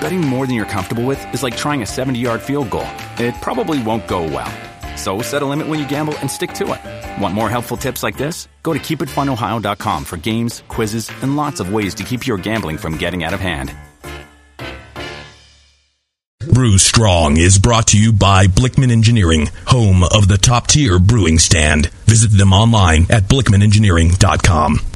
Betting more than you're comfortable with is like trying a 70 yard field goal. It probably won't go well. So set a limit when you gamble and stick to it. Want more helpful tips like this? Go to keepitfunohio.com for games, quizzes, and lots of ways to keep your gambling from getting out of hand. Brew Strong is brought to you by Blichmann Engineering, home of the top tier brewing stand. Visit them online at blichmannengineering.com.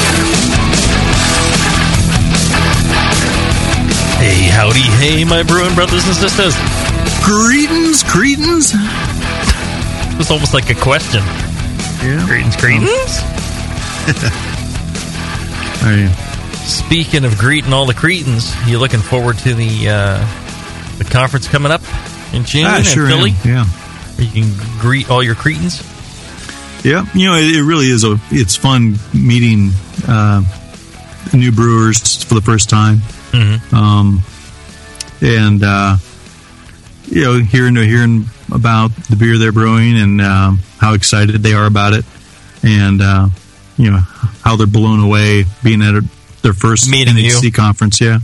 Howdy, hey, my brewing brothers and sisters. Greetings, Cretans. It was almost like a question. Yeah. Greetings. I, Speaking of greeting all the Cretans, you looking forward to the uh, the conference coming up in June in sure Philly? am. Yeah. Where you can greet all your Cretans. Yeah. You know, it, it really is a. It's fun meeting uh, new brewers for the first time. Mm-hmm. Um, and uh, you know, hearing hearing about the beer they're brewing and um, how excited they are about it, and uh, you know how they're blown away being at a, their first Meeting you. Conference. Yeah.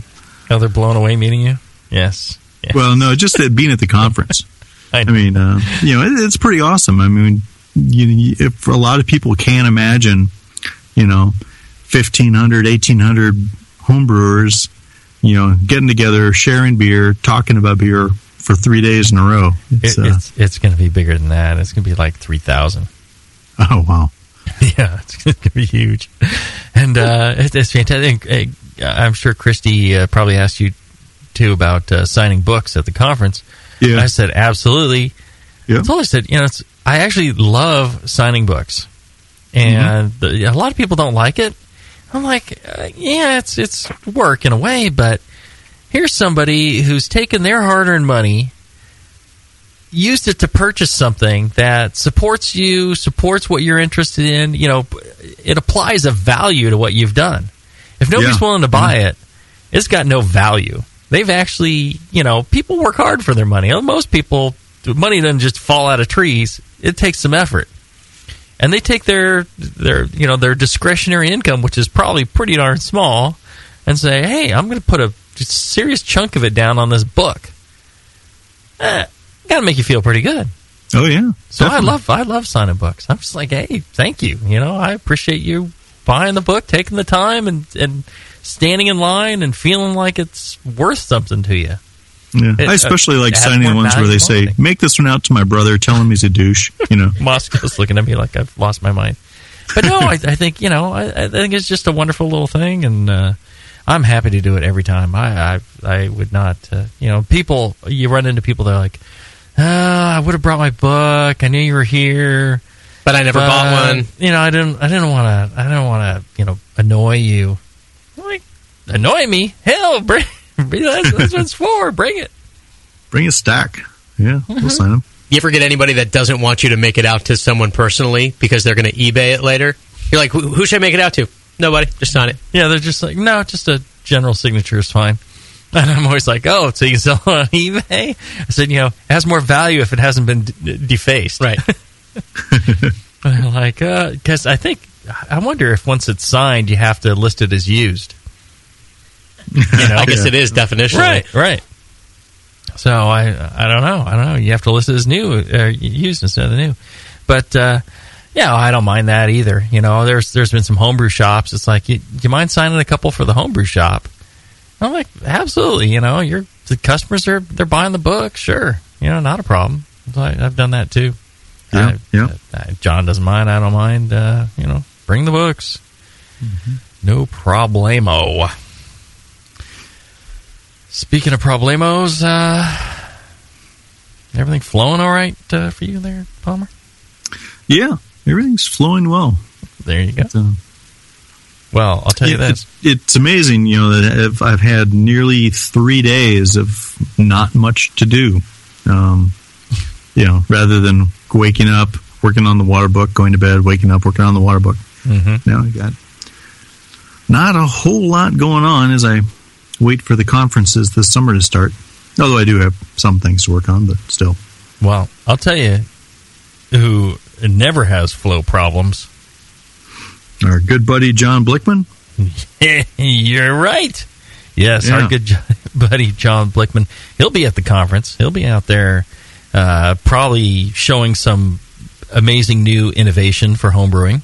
How they're blown away meeting you? Yes. yes. Well, no, just that being at the conference. I I mean, uh, you know, it, it's pretty awesome. I mean, you, you, if a lot of people can't imagine, you know, 1,500, 1,800 homebrewers, you know, getting together, sharing beer, talking about beer for three days in a row. It's, It- uh, it's it's going to be bigger than that. It's going to be like three thousand. oh, wow. yeah, it's going to be huge, and uh, it, it's fantastic. Uh, I'm sure Christy uh, probably asked you too about uh, signing books at the conference. Yeah. I said absolutely. Yeah. That's all I said. You know, it's, I actually love signing books, and the, a lot of people don't like it. I'm like, uh, yeah, it's it's work in a way, but here's somebody who's taken their hard-earned money, used it to purchase something that supports you, supports what you're interested in. You know, it applies a value to what you've done. If nobody's Yeah. willing to buy it, it's got no value. They've actually, you know, people work hard for their money. Most people, money doesn't just fall out of trees. It takes some effort, and they take their their you know their discretionary income, which is probably pretty darn small, and say, "Hey, I'm going to put a serious chunk of it down on this book." Eh, got to make you feel pretty good. Oh, yeah. So I love I love signing books. I'm just like, hey, thank you. You know, I appreciate you buying the book, taking the time, and and standing in line and feeling like it's worth something to you. Yeah. It- I especially uh, like signing the ones where they value say, make this one out to my brother, tell him he's a douche, you know. Moscow's looking at me like I've lost my mind. But no, I, I think you know, I, I think it's just a wonderful little thing, and uh, I'm happy to do it every time. I I, I would not, uh, you know, people. You run into people that are like, ah, I would have brought my book. I knew you were here. But I never bought one. You know, I didn't. I didn't want to. I didn't want to. You know, annoy you. Like, annoy me? Hell, bring. That's, that's what it's for. Bring it. Bring a stack. Yeah, Mm-hmm. we'll sign them. You ever get anybody that doesn't want you to make it out to someone personally because they're going to eBay it later? You're like, who, who should I make it out to? Nobody. Just sign it. Yeah, they're just like, no, just a general signature is fine. And I'm always like, oh, so you can sell it on eBay? I said, you know, it has more value if it hasn't been d- defaced. Right. They're like, because I think, I wonder if once it's signed, you have to list it as used. You know? I guess it is definitionally. Right, right. So I, I don't know. I don't know. You have to list it as new, uh, used instead of new. But uh, Yeah, I don't mind that either. You know, there's there's been some homebrew shops. It's like, you, you mind signing a couple for the homebrew shop? I'm like, absolutely. You know, you're the customers are they're buying the book. Sure, you know, not a problem. I, have done that too. Yeah, I, yeah. I, John doesn't mind. I don't mind. Uh, you know, bring the books. No problemo. Speaking of problemos, uh, everything flowing all right uh, for you there, Palmer? Yeah, everything's flowing well. There you go. So, Well, I'll tell you it- this. it- it's amazing, you know, that I've, I've had nearly three days of not much to do. Um, you know, rather than waking up, working on the water book, going to bed, waking up, working on the water book. Mm-hmm. Now I got not a whole lot going on as I wait for the conferences this summer to start. Although I do have some things to work on, but still. Well, I'll tell you who never has flow problems. Our good buddy John Blichmann. You're right. Yes, Yeah. our good buddy John Blichmann. He'll be at the conference. He'll be out there, uh, probably showing some amazing new innovation for homebrewing.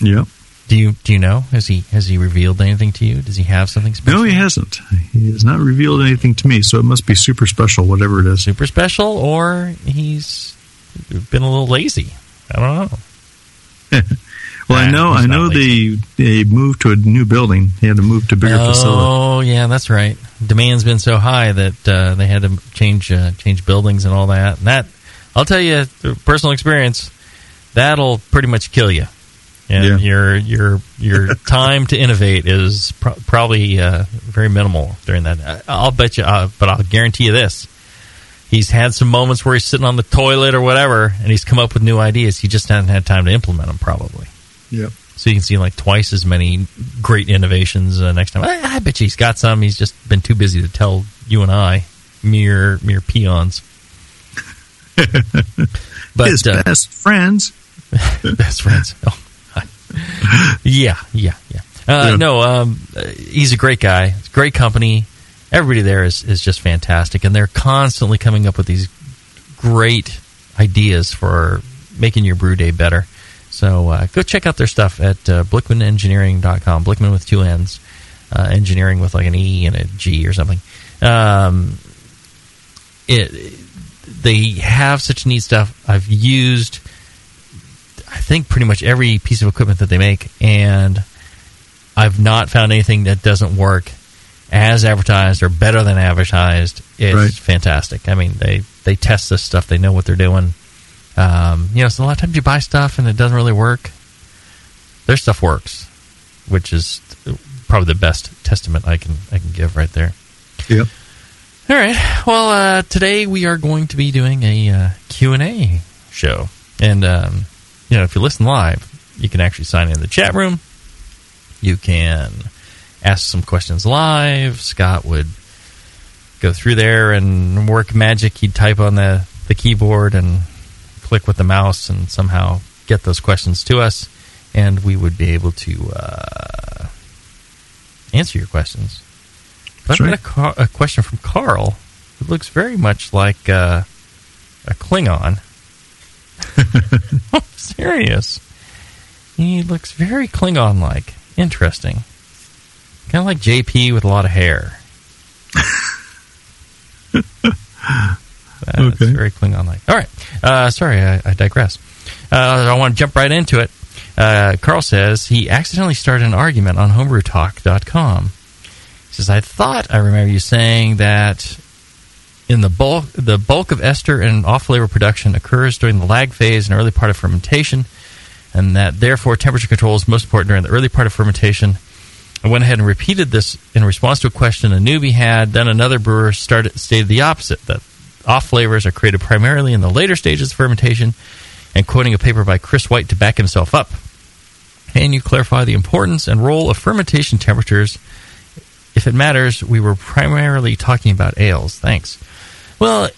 Yeah. Do you do you know? Has he has he revealed anything to you? Does he have something special? No, he hasn't. He has not revealed anything to me, so it must be super special, whatever it is. Super special, or he's been a little lazy. I don't know. Well, I know, I know they they moved to a new building. They had to move to a bigger facility. Oh, yeah, that's right. Demand's been so high that uh, they had to change uh, change buildings and all that. And that, I'll tell you, through personal experience, that'll pretty much kill you. And Yeah. your your your time to innovate is pro- probably uh, very minimal during that. I'll bet you, uh, but I'll guarantee you this: he's had some moments where he's sitting on the toilet or whatever, and he's come up with new ideas. He just hasn't had time to implement them, probably. Yep. So you can see like twice as many great innovations uh, next time. I, I bet you he's got some. He's just been too busy to tell you and I, mere mere peons. but His uh, best friends. best friends. Oh. Yeah, yeah, yeah. Uh, Yeah. No, um, he's a great guy. A great company. Everybody there is, is just fantastic, and they're constantly coming up with these great ideas for making your brew day better. So uh, go check out their stuff at uh, BlichmannEngineering.com. Blichmann with two N's, uh, engineering with like an E and a G or something. Um, it they have such neat stuff. I've used, I think, pretty much every piece of equipment that they make, and I've not found anything that doesn't work as advertised or better than advertised. It's Right. fantastic. I mean, they they test this stuff. They know what they're doing. Um, you know, so a lot of times you buy stuff and it doesn't really work. Their stuff works, which is probably the best testament I can I can give right there. Yep. All right. Well, uh, today we are going to be doing a uh, Q&A show. And, um, you know, if you listen live, you can actually sign in the chat room. You can ask some questions live. Scott would go through there and work magic. He'd type on the, the keyboard and click with the mouse and somehow get those questions to us. And we would be able to uh, answer your questions. But I've got a, a question from Carl. It looks very much like uh, a Klingon. I'm serious. He looks very Klingon like. Interesting. Kind of like JP with a lot of hair. That's Okay. very Klingon like. All right. Uh, sorry, I, I digress. Uh, I want to jump right into it. Uh, Carl says he accidentally started an argument on homebrewtalk.com. He says, I thought I remember you saying that in the bulk, the bulk of ester and off flavor production occurs during the lag phase and early part of fermentation, and that therefore temperature control is most important during the early part of fermentation. I went ahead and repeated this in response to a question a newbie had. Then another brewer started stated the opposite that off flavors are created primarily in the later stages of fermentation, and quoting a paper by Chris White to back himself up. And you clarify the importance and role of fermentation temperatures. If it matters, we were primarily talking about ales. Thanks. Well,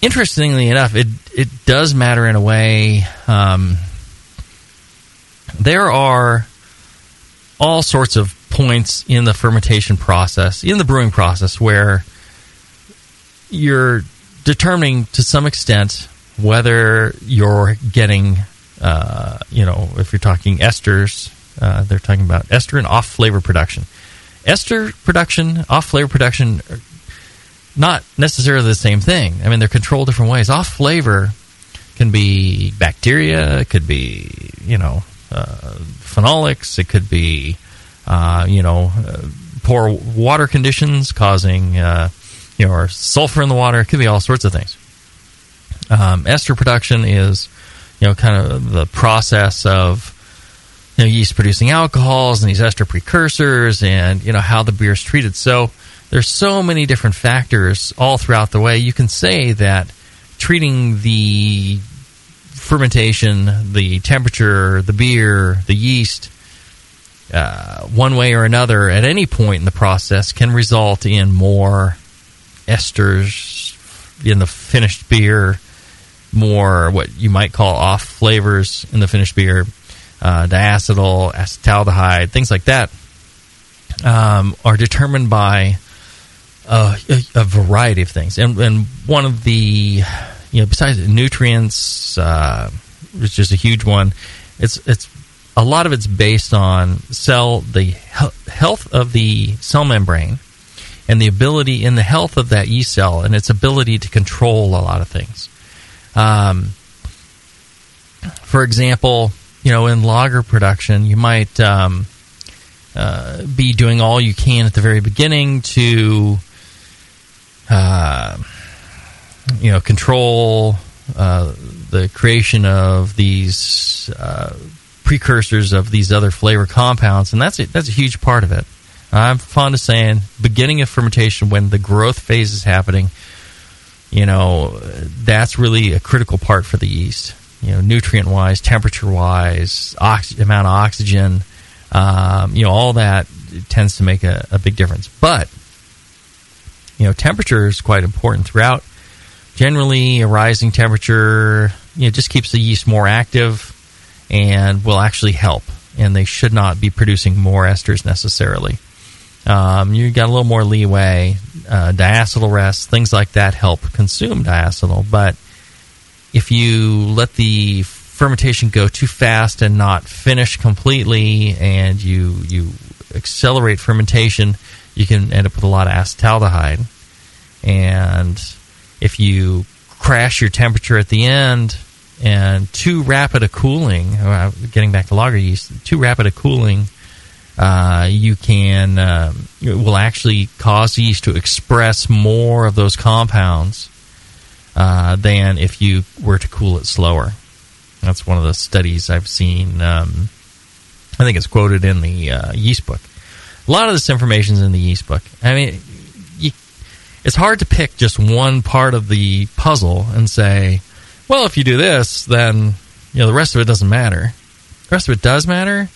interestingly enough, it it does matter in a way. Um, there are all sorts of points in the fermentation process, in the brewing process, where you're determining to some extent whether you're getting uh, you know, if you're talking esters, uh, they're talking about ester and off flavor production. Ester production, off flavor production, not necessarily the same thing. I mean, they're controlled different ways. Off flavor can be bacteria, it could be, you know, uh, phenolics, it could be, uh, you know, uh, poor water conditions causing, uh, you know, or sulfur in the water. It could be all sorts of things. Um, ester production is, you know, kind of the process of you know, yeast producing alcohols and these ester precursors, and you know how the beer is treated. So there's so many different factors all throughout the way. You can say that treating the fermentation, the temperature, the beer, the yeast, uh, one way or another at any point in the process can result in more esters in the finished beer more what you might call off flavors in the finished beer, uh, diacetyl, acetaldehyde, things like that, um, are determined by a, a, variety of things. And, and, one of the, you know, besides nutrients, uh, which is a huge one, it's it's a lot of it's based on cell the health of the cell membrane and the ability in the health of that yeast cell and its ability to control a lot of things. Um, for example, you know, in lager production, you might um, uh, be doing all you can at the very beginning to, uh, you know, control uh, the creation of these uh, precursors of these other flavor compounds, and that's a, that's a huge part of it. I'm fond of saying beginning of fermentation when the growth phase is happening you know, that's really a critical part for the yeast. You know, nutrient wise, temperature wise, ox- amount of oxygen, um, you know, all that tends to make a, a big difference. But, you know, temperature is quite important throughout. Generally, a rising temperature, you know, just keeps the yeast more active and will actually help. And they should not be producing more esters necessarily. Um, you got a little more leeway. Uh, diacetyl rest, things like that help consume diacetyl. But if you let the fermentation go too fast and not finish completely, and you you accelerate fermentation, you can end up with a lot of acetaldehyde. And if you crash your temperature at the end and too rapid a cooling, getting back to lager yeast, too rapid a cooling uh, you can um, will actually cause yeast to express more of those compounds uh, than if you were to cool it slower. That's one of the studies I've seen. Um, I think it's quoted in the uh, yeast book. A lot of this information is in the yeast book. I mean, you, it's hard to pick just one part of the puzzle and say, well, if you do this, then you know the rest of it doesn't matter. The rest of it does matter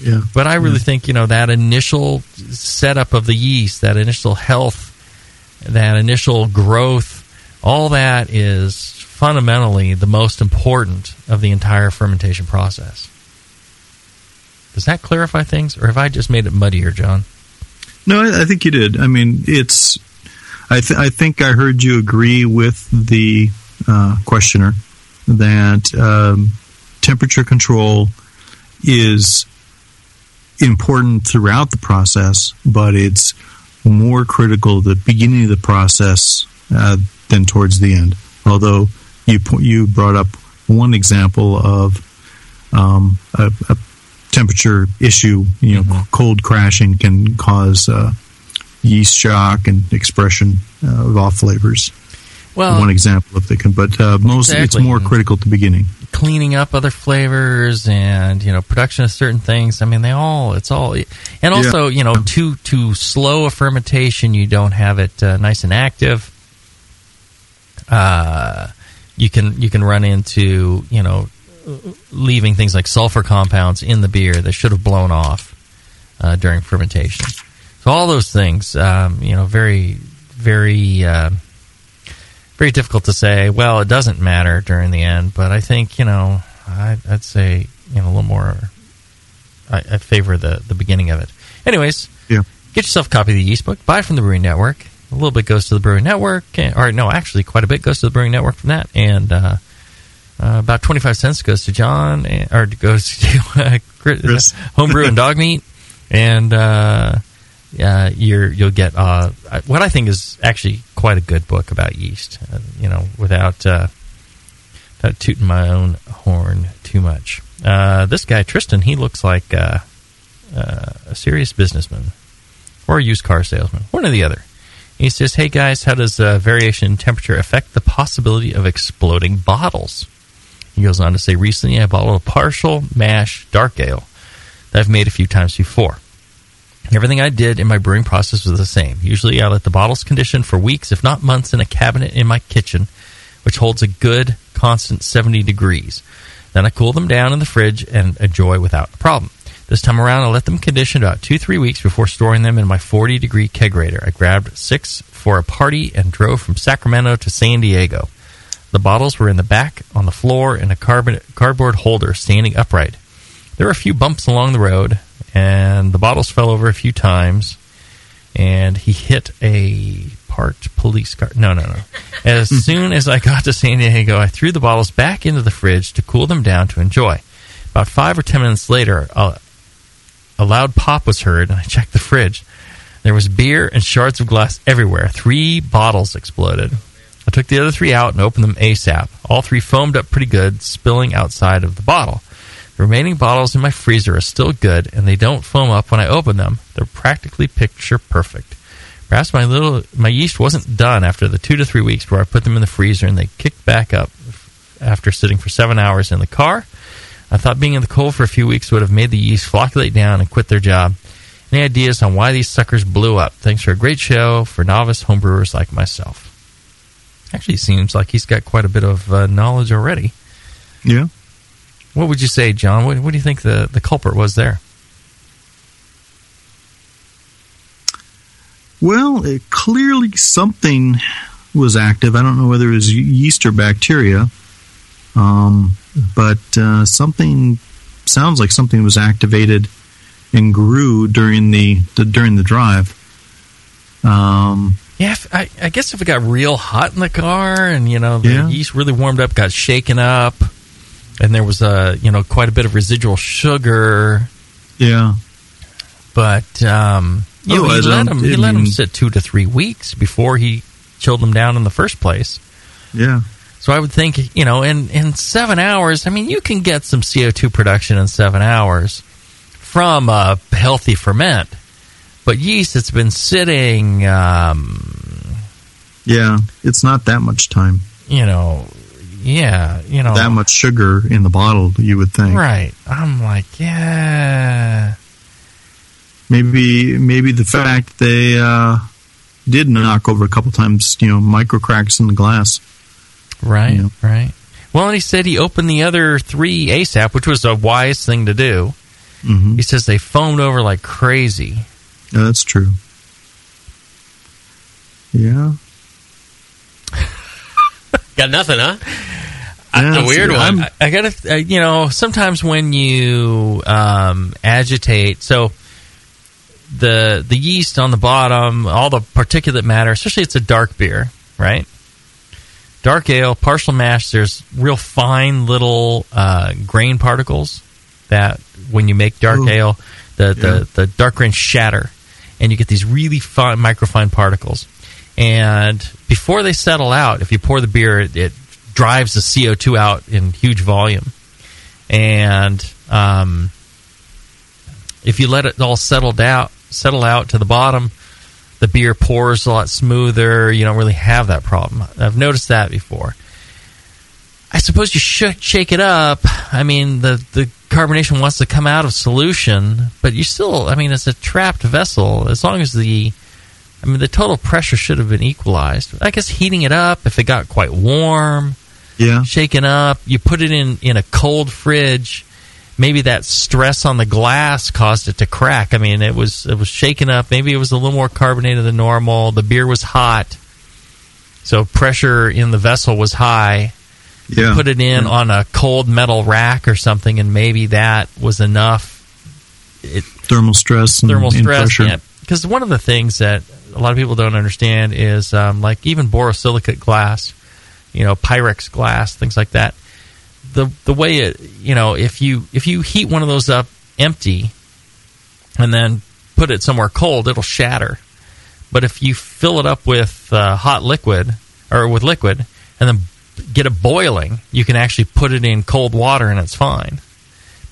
yeah. But I really yeah. think you know that initial setup of the yeast, that initial health, that initial growth, all that is fundamentally the most important of the entire fermentation process. Does that clarify things, or have I just made it muddier, John? No, I, I think you did. I mean, it's. I, th- I think I heard you agree with the uh, questioner that um, temperature control is important throughout the process, but it's more critical at the beginning of the process uh, than towards the end. Although you you brought up one example of um, a, a, temperature issue, you know, mm-hmm. cold crashing can cause uh, yeast shock and expression uh, of off flavors. Well, one example if they can, but uh, most exactly. it's more critical at the beginning. Cleaning up other flavors and you know production of certain things. I mean, they all it's all and also yeah. you know too too slow a fermentation. You don't have it uh, nice and active. Uh, you can you can run into you know leaving things like sulfur compounds in the beer that should have blown off uh, during fermentation. So all those things, um, you know, very very uh, very difficult to say. Well, it doesn't matter during the end, but I think you know, I, would say you know a little more. I, I, favor the the beginning of it. Anyways, yeah. Get yourself a copy of the yeast book. Buy from the Brewing Network. A little bit goes to the Brewing Network, or no, actually, quite a bit goes to the Brewing Network from that. And uh, Uh, about 25 cents goes to John, and, or goes to uh, Chris, Chris. Homebrew and Dog Meat. And uh, uh, you're, you'll get uh, what I think is actually quite a good book about yeast, uh, you know, without, uh, without tooting my own horn too much. Uh, this guy, Tristan, he looks like uh, uh, a serious businessman or a used car salesman, one or the other. He says, "Hey guys, how does uh, variation in temperature affect the possibility of exploding bottles?" He goes on to say, "Recently, I bottled a partial mash dark ale that I've made a few times before. Everything I did in my brewing process was the same. Usually, I let the bottles condition for weeks, if not months, in a cabinet in my kitchen, which holds a good constant 70 degrees. Then I cool them down in the fridge and enjoy without a problem." This time around, I let them condition about two, three weeks before storing them in my 40 degree kegerator. I grabbed six for a party and drove from Sacramento to San Diego. The bottles were in the back on the floor in a carbon, cardboard holder standing upright. There were a few bumps along the road, and the bottles fell over a few times, and he hit a parked police car. No, no, no. As soon as I got to San Diego, I threw the bottles back into the fridge to cool them down to enjoy. About five or ten minutes later, a, a loud pop was heard, and I checked the fridge. There was beer and shards of glass everywhere. Three bottles exploded. Took the other three out and opened them ASAP. All three foamed up pretty good, spilling outside of the bottle. The remaining bottles in my freezer are still good, and they don't foam up when I open them. They're practically picture perfect. Perhaps my little my yeast wasn't done after the two to three weeks where I put them in the freezer and they kicked back up after sitting for seven hours in the car. I thought being in the cold for a few weeks would have made the yeast flocculate down and quit their job. Any ideas on why these suckers blew up? Thanks for a great show for novice homebrewers like myself. Actually, seems like he's got quite a bit of uh, knowledge already. Yeah. What would you say, John? What, what do you think the, the culprit was there? Well, it, clearly something was active. I don't know whether it was yeast or bacteria, um, but uh, something sounds like something was activated and grew during the, the during the drive. Um, Yeah, I, I guess if it got real hot in the car and you know the Yeah. yeast really warmed up, got shaken up, and there was a you know quite a bit of residual sugar, yeah, but um, you know, he let don't- he let him sit two to three weeks before he chilled them down in the first place. yeah, So I would think you know in in seven hours, I mean you can get some CO two production in seven hours from a healthy ferment, but yeast that's been sitting. Um, yeah. It's not that much time. you know, yeah, you know, That much sugar in the bottle, you would think. right. I'm like, yeah, Maybe maybe the fact they uh, did knock over a couple times, you know, micro cracks in the glass. right, Yeah. right. Well, and he said he opened the other three ASAP, which was a wise thing to do. hmm He says they foamed over like crazy. Yeah, that's true. Yeah. Got nothing, huh? Yeah, a weird one. I, I gotta, uh, you know, sometimes when you um, agitate, so the the yeast on the bottom, all the particulate matter, especially it's a dark beer, right? Dark ale, partial mash. There's real fine little uh, grain particles that when you make dark Ooh. ale, the, Yeah. the the dark grains shatter, and you get these really fine microfine particles. And before they settle out, if you pour the beer, it, it drives the CO2 out in huge volume. And um, if you let it all settle down, settle out to the bottom, the beer pours a lot smoother. You don't really have that problem. I've noticed that before. I suppose you should shake it up. I mean, the the carbonation wants to come out of solution, but you still, I mean, it's a trapped vessel. As long as the, I mean, the total pressure should have been equalized. I guess heating it up if it got quite warm, Yeah. shaken up, you put it in in a cold fridge. Maybe that stress on the glass caused it to crack. I mean, it was it was shaken up. Maybe it was a little more carbonated than normal. The beer was hot, so pressure in the vessel was high Yeah. put it in on a cold metal rack or something, and maybe that was enough. It, Thermal stress and, thermal and stress, pressure. yeah. Because one of the things that a lot of people don't understand is um, like even borosilicate glass, you know, Pyrex glass, things like that. the the way it you know if you if you heat one of those up empty and then put it somewhere cold, it'll shatter. But if you fill it up with uh, hot liquid or with liquid and then get it boiling, you can actually put it in cold water and it's fine.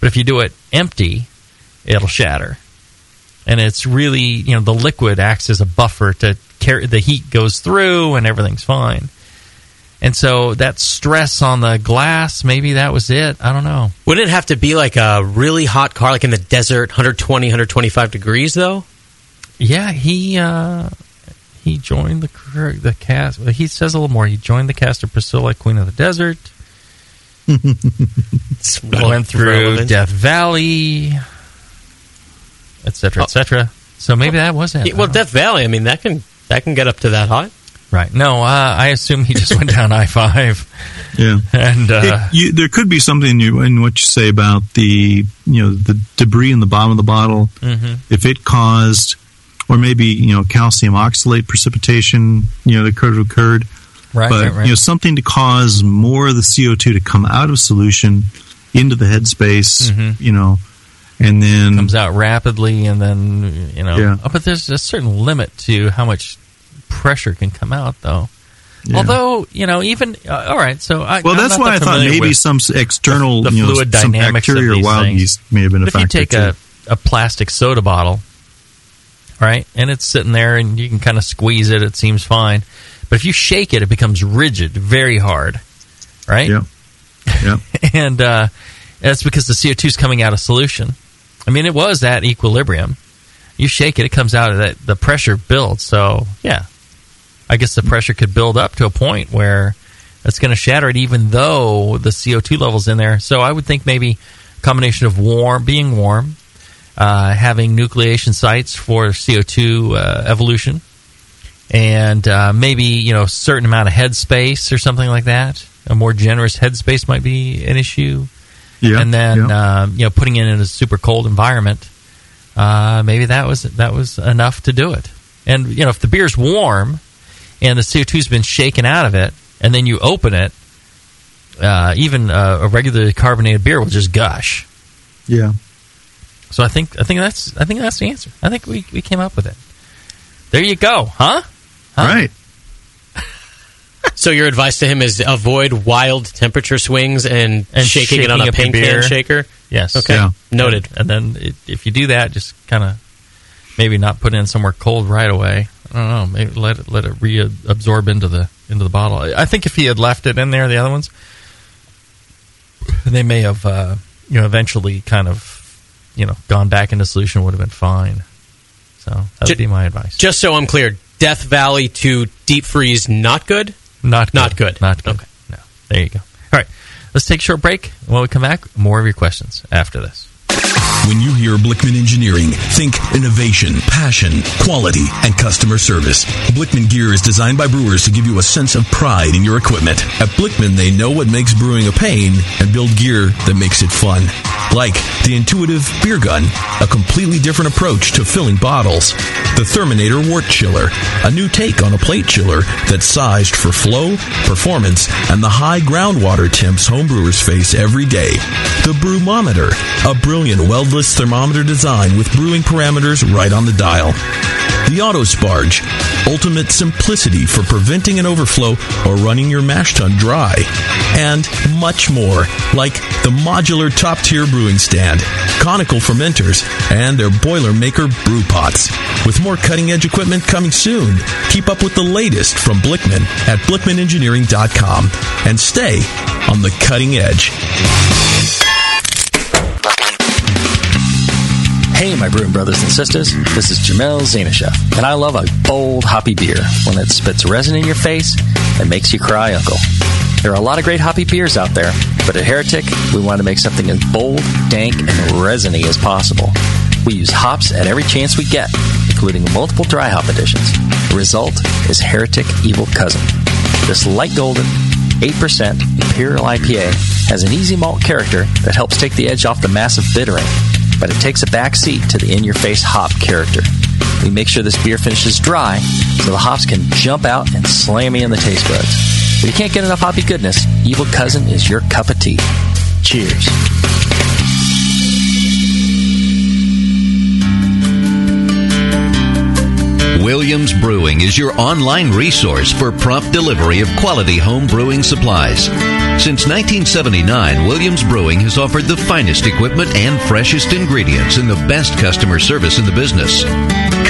But if you do it empty, it'll shatter. And it's really, you know, the liquid acts as a buffer to carry the heat goes through and everything's fine. And so that stress on the glass, maybe that was it. I don't know. Wouldn't it have to be like a really hot car, like in the desert, 120, 125 degrees, though? Yeah, he uh, he joined the the cast. well, He says a little more. He joined the cast of Priscilla, Queen of the Desert. Went through relevant. Death Valley, etc., etc. So maybe that was it. Oh. Well, Death Valley. I mean, that can that can get up to that hot. right? No, uh, I assume he just went down I five, Yeah. and uh, It- you, there could be something you, in what you say about the you know the debris in the bottom of the bottle. Mhm. If it caused, or maybe you know calcium oxalate precipitation, you know that could have occurred. right, but right, right. you know something to cause more of the CO two to come out of solution into the headspace. Mhm. You know, and then comes out rapidly, and then you know. Yeah. Oh, but there's a certain limit to how much pressure can come out, though. Yeah. Although you know, even uh, all right. So I, Well, I'm that's why that I thought maybe some external, the you know, fluid some bacteria or wild things. yeast may have been a But if you take too. a, a plastic soda bottle, right, and it's sitting there and you can kind of squeeze it, it seems fine. But if you shake it, it becomes rigid, very hard, right? yeah, yeah. and uh, that's because the CO2 is coming out of solution. I mean, it was at equilibrium. You shake it, it comes out of that. The pressure builds. So yeah, I guess the pressure could build up to a point where it's going to shatter it, even though the CO2 levels in there. So I would think maybe a combination of warm, being warm, uh, having nucleation sites for CO2 uh, evolution, and uh, maybe you know a certain amount of headspace or something like that. A more generous headspace might be an issue, Yeah, and then yeah. uh, you know putting it in a super cold environment. Uh, maybe that was that was enough to do it. And you know if the beer's warm and the CO2's been shaken out of it, and then you open it, uh, even uh, a regularly carbonated beer will just gush. yeah. So I think I think that's I think that's the answer. I think we, we came up with it. There you go, huh? Huh? Right. So your advice to him is avoid wild temperature swings and, And shaking, it on a up paint can shaker. Yes. Okay, Yeah. noted. And then it, if you do that, just kind of maybe not put it in somewhere cold right away. I don't know. Maybe let it let it reabsorb into the into the bottle. I I think if he had left it in there, the other ones, they may have uh, you know eventually kind of you know gone back into solution. Would have been fine. So that would be my advice. Just so I'm clear, Death Valley to deep freeze not good. Not good. Not good. Not good. Okay. No. There you go. All right. Let's take a short break. When we come back, more of your questions after this. When you hear Blichmann Engineering, think innovation, passion, quality, and customer service. Blichmann gear is designed by brewers to give you a sense of pride in your equipment. At Blichmann, they know what makes brewing a pain and build gear that makes it fun. Like the intuitive beer gun, a completely different approach to filling bottles. The Therminator Wort Chiller, a new take on a plate chiller that's sized for flow, performance, and the high groundwater temps homebrewers face every day. The Brewmometer, a brilliant weldless thermometer design with brewing parameters right on the dial. The Auto Sparge, ultimate simplicity for preventing an overflow or running your mash tun dry. And much more, like the modular top tier brewing stand, conical fermenters, and their Boilermaker brew pots. With more cutting edge equipment coming soon, keep up with the latest from Blichmann at blichmannengineering.com and stay on the cutting edge. Hey, my brewing brothers and sisters. This is Jamil Zainasheff, and I love a bold, hoppy beer, one that spits resin in your face and makes you cry uncle. There are a lot of great hoppy beers out there, but at Heretic, we want to make something as bold, dank, and resiny as possible. We use hops at every chance we get, including multiple dry hop additions. The result is Heretic Evil Cousin. This light golden, 8% Imperial IPA has an easy malt character that helps take the edge off the massive bittering, but it takes a back seat to the in your face hop character. We make sure this beer finishes dry so the hops can jump out and slam you in the taste buds. If you can't get enough hoppy goodness, Evil Cousin is your cup of tea. Cheers. Williams Brewing is your online resource for prompt delivery of quality home brewing supplies. Since 1979, Williams Brewing has offered the finest equipment and freshest ingredients and the best customer service in the business.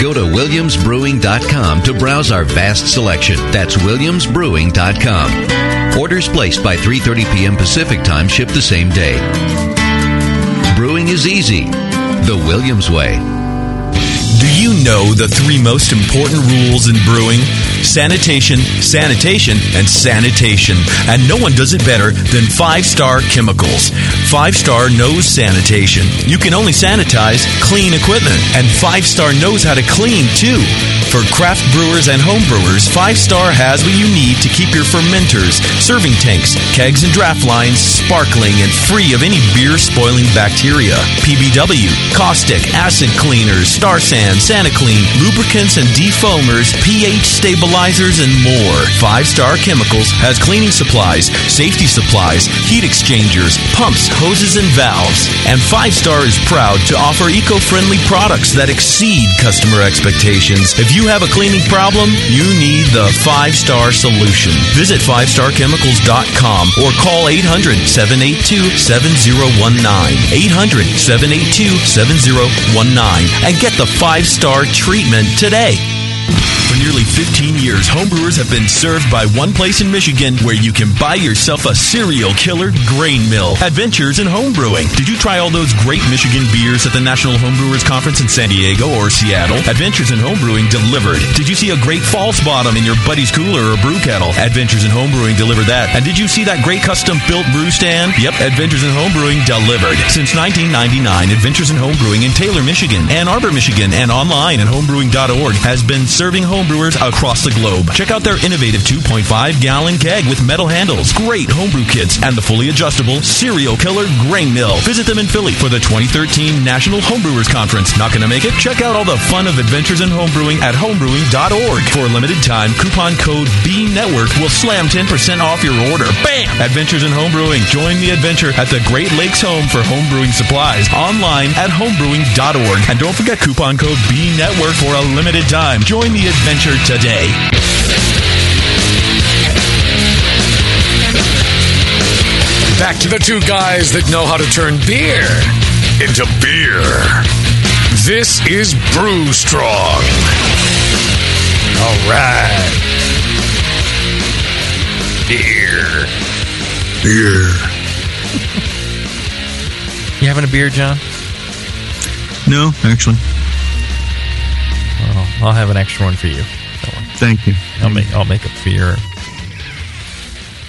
Go to williamsbrewing.com to browse our vast selection. That's williamsbrewing.com. Orders placed by 3:30 p.m. Pacific Time ship the same day. Brewing is easy. The Williams way. Do you know the three most important rules in brewing? Sanitation, sanitation, and sanitation. And no one does it better than Five Star Chemicals. Five Star knows sanitation. You can only sanitize clean equipment, and Five Star knows how to clean too. For craft brewers and home brewers, Five Star has what you need to keep your fermenters, serving tanks, kegs, and draft lines sparkling and free of any beer spoiling bacteria. PBW, caustic, acid cleaners, Star San, SaniClean, lubricants and defoamers, pH stabilizers, and more. Five Star Chemicals has cleaning supplies, safety supplies, heat exchangers, pumps, hoses, and valves. And Five Star is proud to offer eco-friendly products that exceed customer expectations. If you have a cleaning problem, you need the Five Star solution. Visit 5starchemicals.com or call 800-782-7019. 800-782-7019 and get the Five Star treatment today. For nearly 15 years, homebrewers have been served by one place in Michigan where you can buy yourself a serial killer grain mill. Adventures in Homebrewing. Did you try all those great Michigan beers at the National Homebrewers Conference in San Diego or Seattle? Adventures in Homebrewing delivered. Did you see a great false bottom in your buddy's cooler or brew kettle? Adventures in Homebrewing delivered that. And did you see that great custom built brew stand? Yep, Adventures in Homebrewing delivered. Since 1999, Adventures in Homebrewing in Taylor, Michigan, Ann Arbor, Michigan, and online at homebrewing.org has been serving homebrewers across the globe. Check out their innovative 2.5 gallon keg with metal handles, great homebrew kits, and the fully adjustable Serial Killer Grain Mill. Visit them in Philly for the 2013 National Homebrewers Conference. Not going to make it? Check out all the fun of adventures in homebrewing at homebrewing.org. For a limited time, coupon code B Network will slam 10% off your order. Bam! Adventures in homebrewing. Join the adventure at the Great Lakes Home for Homebrewing Supplies online at homebrewing.org. And don't forget coupon code B Network for a limited time. Join the adventure today. Back to the two guys that know how to turn beer into beer. This is Brew Strong. All right. Beer. Beer. You having a beer, John? No, actually. Well, I'll have an extra one for you. Thank you. I'll make I'll make up for your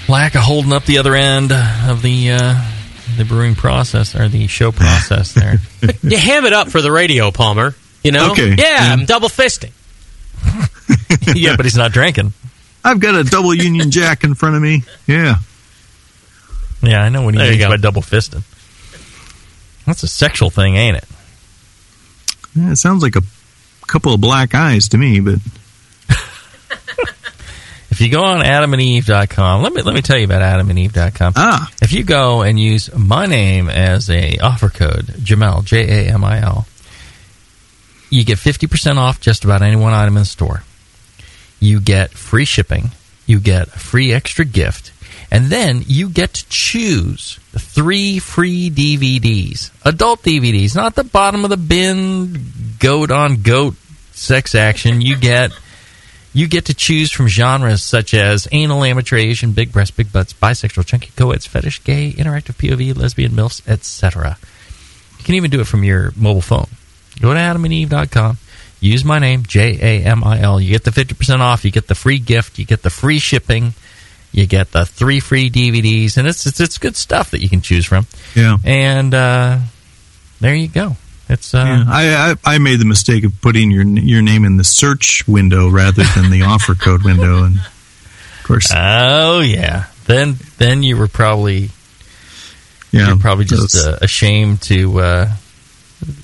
lack of holding up the other end of the uh, the brewing process or the show process there. you ham it up for the radio, Palmer. You know? Okay. Yeah, I'm double fisting. yeah, but he's not drinking. I've got a double Union Jack in front of me. Yeah. Yeah, I know what he you means go. by double fisting. That's a sexual thing, ain't it? yeah. It sounds like a couple of black eyes to me, but If you go on adamandeve.com, let me let me tell you about adamandeve.com. ah, If you go and use my name as a offer code, Jamil, J A M I L, you get 50% off just about any one item in the store. You get free shipping, you get a free extra gift, and then you get to choose three free DVDs. Adult DVDs, not the bottom of the bin goat on goat sex action. You get you get to choose from genres such as anal, amateur, Asian, big breast, big butts, bisexual, chunky, co-eds, fetish, gay, interactive, POV, lesbian, milfs, etc. You can even do it from your mobile phone. Go to adamandeve.com. Use my name, J A M I L. You get the 50% off. You get the free gift. You get the free shipping. You get the three free DVDs, and it's it's, it's good stuff that you can choose from. Yeah. And uh, there you go. It's uh, Yeah, I, I I made the mistake of putting your your name in the search window rather than the offer code window, and of course, oh yeah. Then then you were probably yeah, you're probably just uh, ashamed to uh,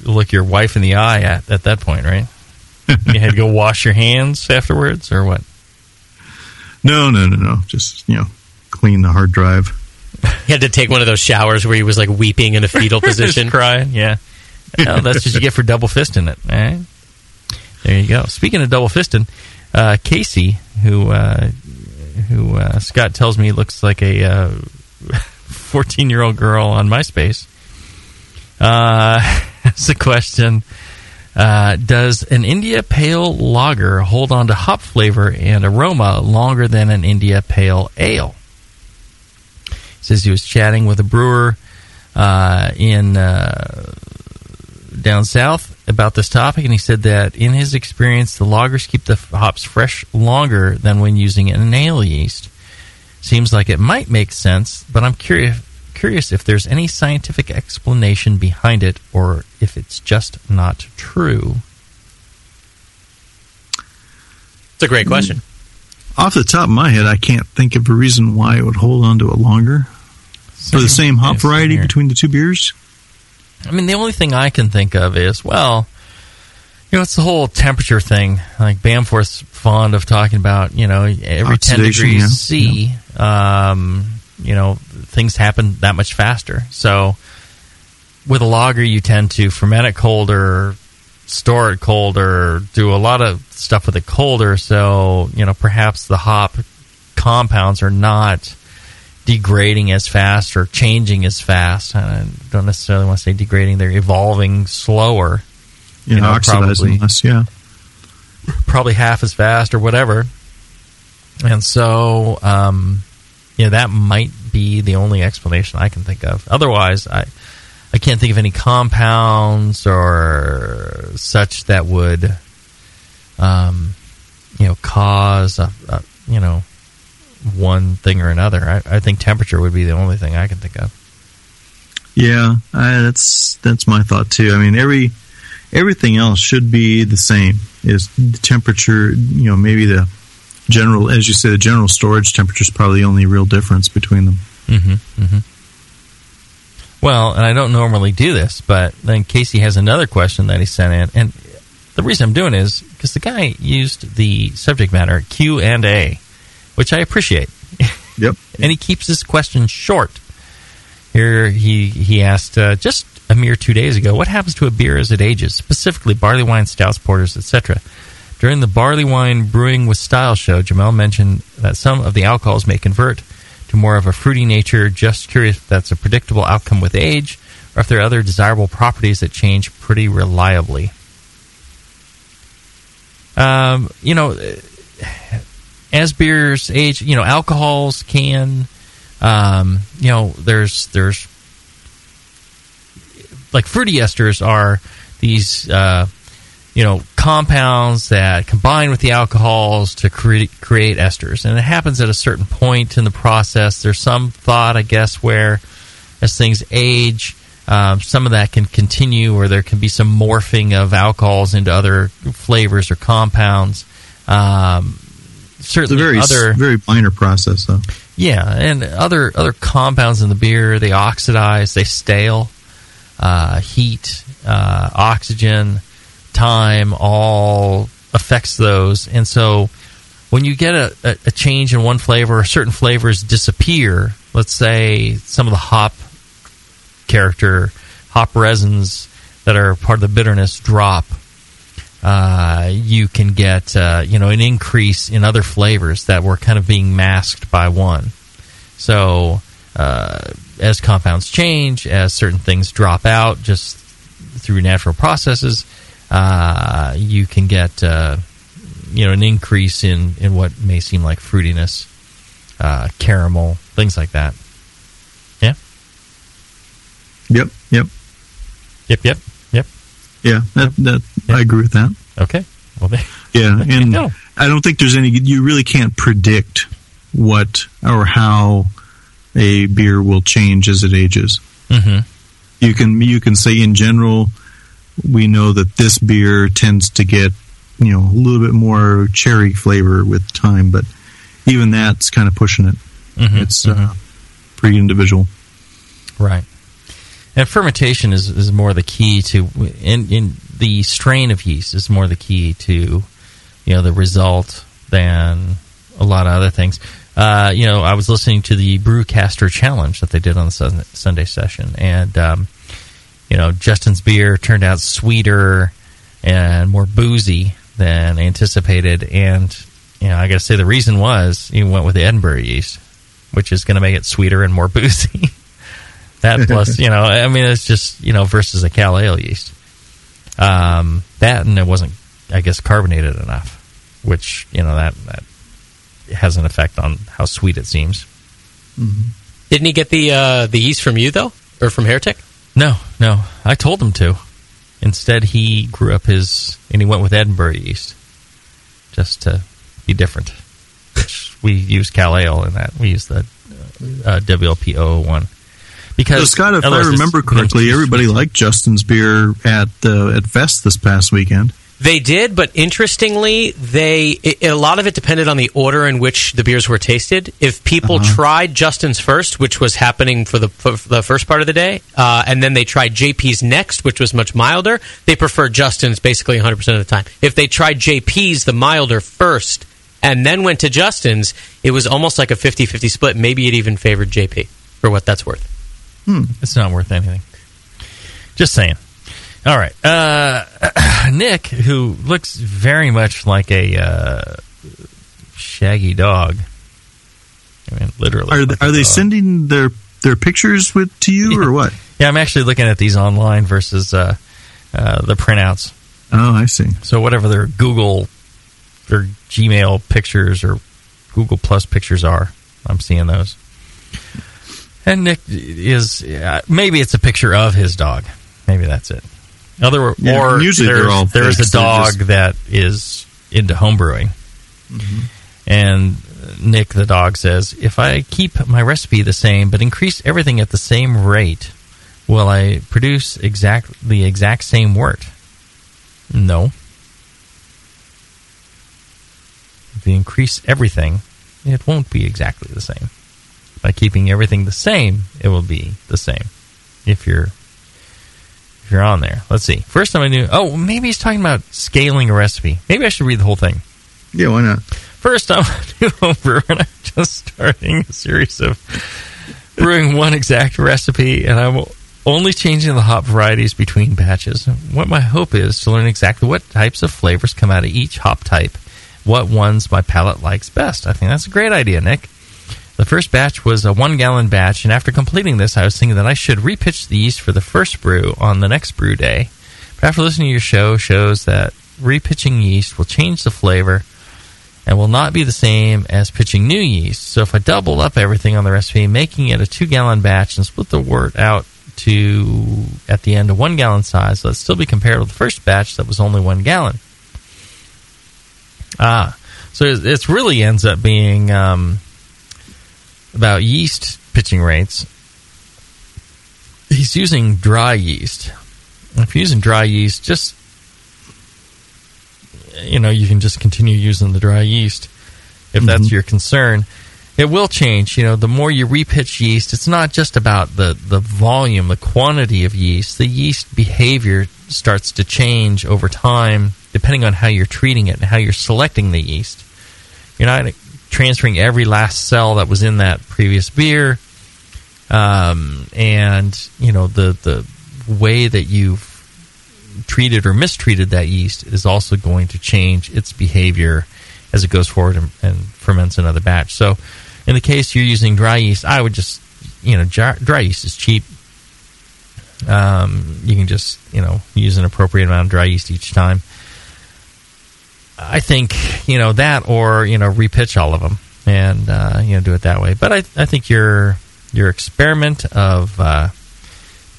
look your wife in the eye at at that point, right? you had to go wash your hands afterwards, or what? No, no, no, no. Just you know, clean the hard drive. He had to take one of those showers where he was like weeping in a fetal position. Just crying, yeah. No, that's what you get for double fisting it. All right? There you go. Speaking of double fisting, uh, Casey, who uh, who uh, Scott tells me looks like a fourteen year old girl on MySpace, uh, has a question. Uh, does an India Pale Lager hold on to hop flavor and aroma longer than an India Pale Ale? He says he was chatting with a brewer uh, in uh, down south about this topic, and he said that in his experience, the lagers keep the hops fresh longer than when using an ale yeast. Seems like it might make sense, but I'm curious curious if there's any scientific explanation behind it, or if it's just not true. It's a great question. Off the top of my head, I can't think of a reason why it would hold on to it longer for the same hop Yes, same variety here. between the two beers. I mean, the only thing I can think of is, well, you know, it's the whole temperature thing. Like Bamforth's fond of talking about, you know, every 10 degrees yeah. C, um, you know, things happen that much faster. So with a lager, you tend to ferment it colder, store it colder, do a lot of stuff with it colder. So, you know, perhaps the hop compounds are not degrading as fast or changing as fast. I don't necessarily want to say degrading; they're evolving slower. Yeah, You know, oxidizing probably- less. Yeah, probably half as fast or whatever. And so, um, know, that might be the only explanation I can think of. Otherwise, I I can't think of any compounds or such that would, um, you know, cause a, a you know one thing or another. I, I think temperature would be the only thing I can think of. yeah, I, that's that's my thought too. I mean, every everything else should be the same. Is the temperature? You know, maybe the general, as you say, the general storage temperature is probably the only real difference between them. Mm-hmm, mm-hmm. Well, and I don't normally do this, but then Casey has another question that he sent in, and the reason I'm doing it is because the guy used the subject matter Q and A, which I appreciate. Yep. and he keeps his question short. Here he he asked uh, just a mere two days ago, what happens to a beer as it ages, specifically barley wine, stouts, porters, etc. During the barley wine brewing with style show, Jamil mentioned that some of the alcohols may convert to more of a fruity nature. Just curious if that's a predictable outcome with age, or if there are other desirable properties that change pretty reliably. Um, you know, as beers age, you know, alcohols can, um, you know, there's there's like fruity esters are these, uh, you know, compounds that combine with the alcohols to create create esters, and it happens at a certain point in the process. There's some thought, I guess, where as things age. Um, some of that can continue, or there can be some morphing of alcohols into other flavors or compounds. Um, It's a certainly, very other very minor process, though. yeah, and other other compounds in the beer they oxidize, they stale, uh, heat, uh, oxygen, time, all affects those, and so when you get a, a, a change in one flavor, or certain flavors disappear. Let's say some of the hop character, hop resins that are part of the bitterness drop. Uh, you can get uh, you know an increase in other flavors that were kind of being masked by one. So uh, as compounds change, as certain things drop out just through natural processes, uh, you can get uh, you know an increase in in what may seem like fruitiness, uh, caramel, things like that. Yeah. Yep, yep, Yep. Yep. Yep. yeah. That that I agree with that. Okay. Well, there, Yeah, and go. I don't think there's any. You really can't predict what or how a beer will change as it ages. Mm-hmm. You can you can say in general, we know that this beer tends to get you know a little bit more cherry flavor with time, but even that's kind of pushing it. Mhm, It's uh, pretty individual. Right. And fermentation is, is more the key to in in the strain of yeast is more the key to you know the result than a lot of other things. Uh, you know, I was listening to the Brewcaster challenge that they did on the Sunday session, and um, you know Justin's beer turned out sweeter and more boozy than anticipated, and you know I got to say the reason was he went with the Edinburgh yeast, which is going to make it sweeter and more boozy. that plus, you know, I mean, it's just you know versus a Cal Ale yeast. Um, that and it wasn't, I guess, carbonated enough, which you know that that has an effect on how sweet it seems. Didn't he get the uh, the yeast from you though, or from Heretic? No, no, I told him to. Instead, he grew up his and he went with Edinburgh yeast just to be different. We use Cal Ale in that we use the uh, WLP 001 because So Scott, if I remember correctly, everybody liked Justin's beer at uh, at Fest this past weekend. They did, but interestingly, they it, a lot of it depended on the order in which the beers were tasted. If people tried Justin's first, which was happening for the for the first part of the day, uh, and then they tried JP's next, which was much milder, they preferred Justin's basically 100 percent of the time. If they tried JP's, the milder first, and then went to Justin's, it was almost like a 50-50 split. Maybe it even favored JP for what that's worth. Hmm. It's not worth anything. Just saying. All right. Uh, Nick, who looks very much like a uh, shaggy dog. I mean, literally. Are like they, are they sending their their pictures with to you or what? Yeah, I'm actually looking at these online versus uh, uh, the printouts. Oh, I see. So whatever their Google, their Gmail pictures or Google Plus pictures are, I'm seeing those. And Nick is uh, maybe it's a picture of his dog. Maybe that's it. Other Yeah, or usually they're all there's a dog just- that is into homebrewing. Mm-hmm. And uh, Nick, the dog, says, if I keep my recipe the same but increase everything at the same rate, will I produce exact the exact same wort? No. If you increase everything, it won't be exactly the same. By keeping everything the same, it will be the same. If you're if you're on there. Let's see. First time I knew oh, maybe he's talking about scaling a recipe. Maybe I should read the whole thing. Yeah, why not? First time I knew homebrew and I'm just starting a series of brewing one exact recipe and I'm only changing the hop varieties between batches. What my hope is to learn exactly what types of flavors come out of each hop type, what ones my palate likes best. I think that's a great idea, Nick. The first batch was a one gallon batch, and after completing this, I was thinking that I should repitch the yeast for the first brew on the next brew day. But after listening to your show, shows that repitching yeast will change the flavor and will not be the same as pitching new yeast. So if I double up everything on the recipe, making it a two gallon batch and split the wort out to at the end a one gallon size, so it'll still be compared with the first batch that was only one gallon. Ah, so it really ends up being um, about yeast pitching rates. He's using dry yeast. If you're using dry yeast, just you know, you can just continue using the dry yeast if that's mm-hmm. your concern. It will change. You know, the more you repitch yeast, it's not just about the, the volume, the quantity of yeast. The yeast behavior starts to change over time depending on how you're treating it and how you're selecting the yeast. You're not transferring every last cell that was in that previous beer. Um, and, you know, the, the way that you've treated or mistreated that yeast is also going to change its behavior as it goes forward and, and ferments another batch. So, in the case you're using dry yeast, I would just, you know, dry, yeast is cheap. Um, you can just, you know, use an appropriate amount of dry yeast each time. I think, you know, that or, you know, repitch all of them and, uh, you know, do it that way. But I, I think your, your experiment of uh,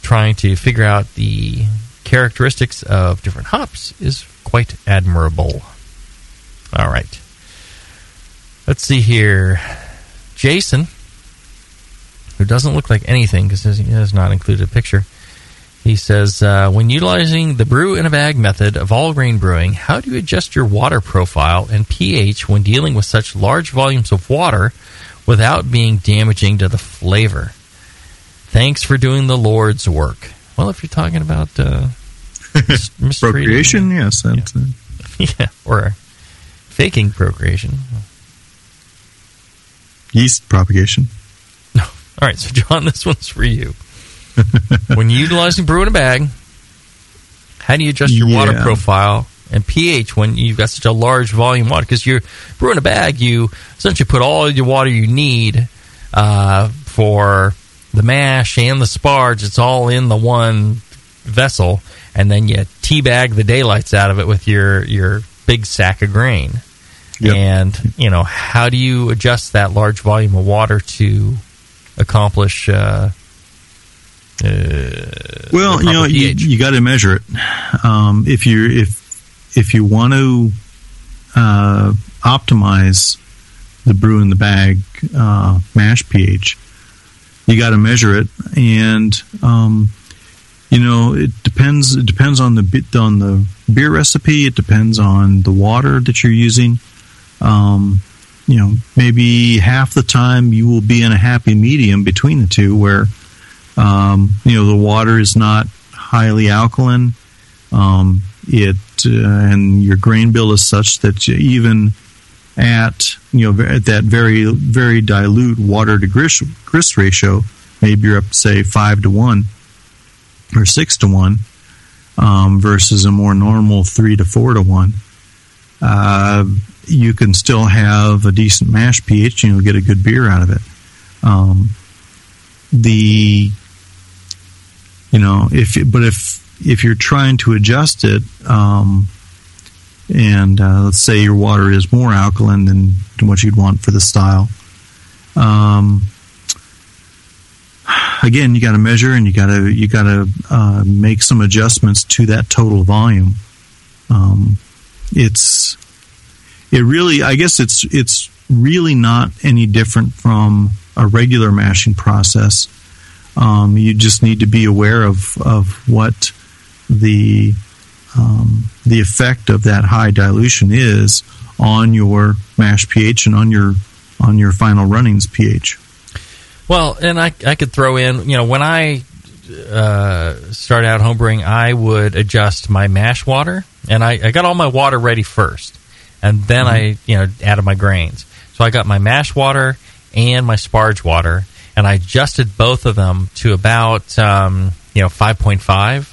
trying to figure out the characteristics of different hops is quite admirable. All right. Let's see here. Jason, who doesn't look like anything because he has not included a picture. He says, uh, when utilizing the brew in a bag method of all grain brewing, how do you adjust your water profile and pH when dealing with such large volumes of water without being damaging to the flavor? Thanks for doing the Lord's work. Well, if you're talking about uh, mis- Procreation, yes. That's, uh, yeah, or faking procreation. yeast propagation. No, All right, so John, this one's for you. when you're utilizing brew in a bag, how do you adjust your water profile and pH when you've got such a large volume water? Because you're brewing a bag, you essentially put all your water you need uh, for the mash and the sparge. It's all in the one vessel, and then you teabag the daylights out of it with your your big sack of grain. Yep. And you know, how do you adjust that large volume of water to accomplish? Uh, uh, Well, you know, proper you, you got to measure it. Um, if you if if you want to uh, optimize the brew in the bag uh, mash pH, you got to measure it, and um, you know it depends. It depends on the bit on the beer recipe. It depends on the water that you're using. Um, you know, maybe half the time you will be in a happy medium between the two, where um, you know, the water is not highly alkaline. Um, it uh, and your grain bill is such that even at you know at that very very dilute water to grist, grist ratio, maybe you're up say five to one or six to one um, versus a more normal three to four to one. Uh, you can still have a decent mash pH and you'll get a good beer out of it. Um, the you know if but if if you're trying to adjust it um, and uh, let's say your water is more alkaline than, than what you'd want for the style um, again you got to measure and you got to you got to uh, make some adjustments to that total volume. Um, it's it really i guess it's it's really not any different from a regular mashing process um, you just need to be aware of, of what the um, the effect of that high dilution is on your mash pH and on your on your final runnings pH. Well, and I, I could throw in, you know, when I uh, started out homebrewing, I would adjust my mash water, and I, I got all my water ready first, and then I, you know, added my grains. So I got my mash water and my sparge water, and I adjusted both of them to about, um, you know, five point five.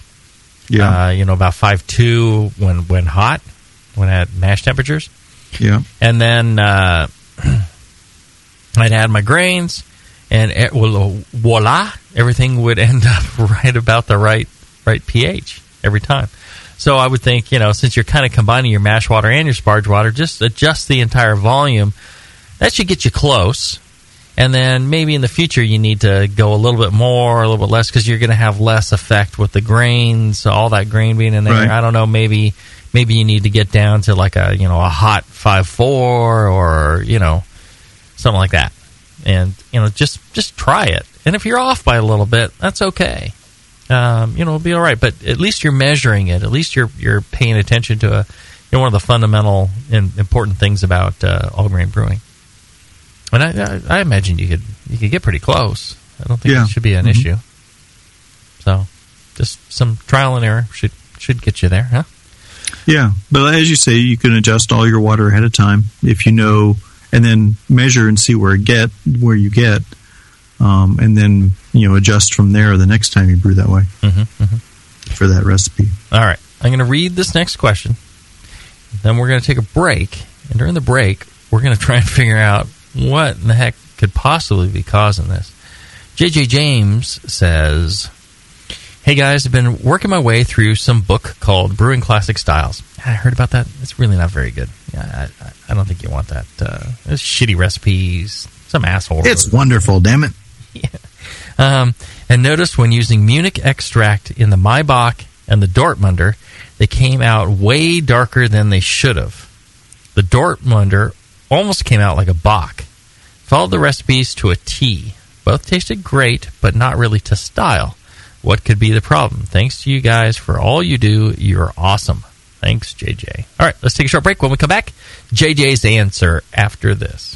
Yeah. Uh, you know, about five two when when hot, when at mash temperatures Yeah. and then uh, I'd add my grains, and it, well, voila, everything would end up right about the right right pH every time. So I would think, you know, since you're kind of combining your mash water and your sparge water, just adjust the entire volume. That should get you close. And then maybe in the future you need to go a little bit more, a little bit less, because you're going to have less effect with the grains, all that grain being in there. Right. I don't know, maybe maybe you need to get down to like a you know a hot five four or you know something like that, and you know just just try it. And if you're off by a little bit, that's okay. Um, you know, it'll be all right. But at least you're measuring it. At least you're you're paying attention to a you know one of the fundamental and important things about uh, all grain brewing. And I, I, I imagine you could you could get pretty close. I don't think Yeah. it should be an Mhm. issue. So, just some trial and error should should get you there, huh? Yeah, but as you say, you can adjust all your water ahead of time if you know, and then measure and see where get where you get, um, and then you know adjust from there the next time you brew that way Mm-hmm, for that recipe. All right. I'm going to read this next question. Then we're going to take a break. And during the break, we're going to try and figure out what in the heck could possibly be causing this. JJ James says, Hey guys, I've been working my way through some book called Brewing Classic Styles. I heard about that. It's really not very good. Yeah, I, I- don't think you want that. Uh, it's shitty recipes. Some asshole. It's it. wonderful, damn it! Um, and noticed when using Munich extract in the Maibock and the Dortmunder, they came out way darker than they should have. The Dortmunder almost came out like a Bock. Followed the recipes to a T. Both tasted great, but not really to style. What could be the problem? Thanks to you guys for all you do. You're awesome. Thanks, JJ. All right, let's take a short break. When we come back, JJ's answer after this.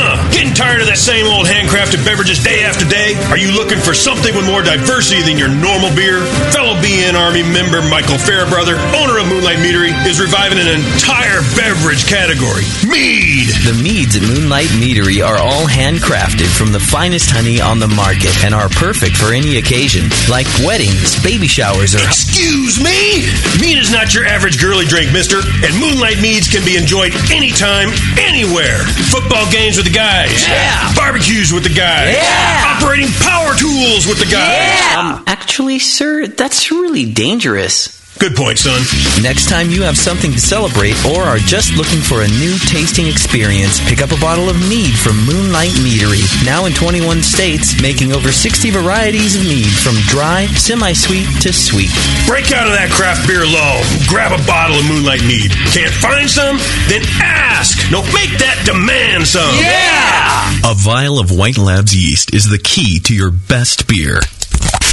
huh? Getting tired of that same old handcrafted beverages day after day? Are you looking for something with more diversity than your normal beer? Fellow BN Army member Michael Fairbrother, owner of Moonlight Meadery, is reviving an entire beverage category mead. The meads at Moonlight Meadery are all handcrafted from the finest honey on the market and are perfect for any occasion, like weddings, baby showers, or. Excuse me? Mead is not your average girly drink, mister, and Moonlight Meads can be enjoyed anytime, anywhere. Football games with the guys. Yeah. Barbecues with the guys. Yeah. Operating power tools with the guys. Um, actually, sir, that's really dangerous. Good point, son. Next time you have something to celebrate or are just looking for a new tasting experience, pick up a bottle of mead from Moonlight Meadery. Now in 21 states, making over 60 varieties of mead from dry, semi-sweet to sweet. Break out of that craft beer lull. Grab a bottle of Moonlight Mead. Can't find some? Then ask. No, make that demand some. Yeah! A vial of White Labs yeast is the key to your best beer.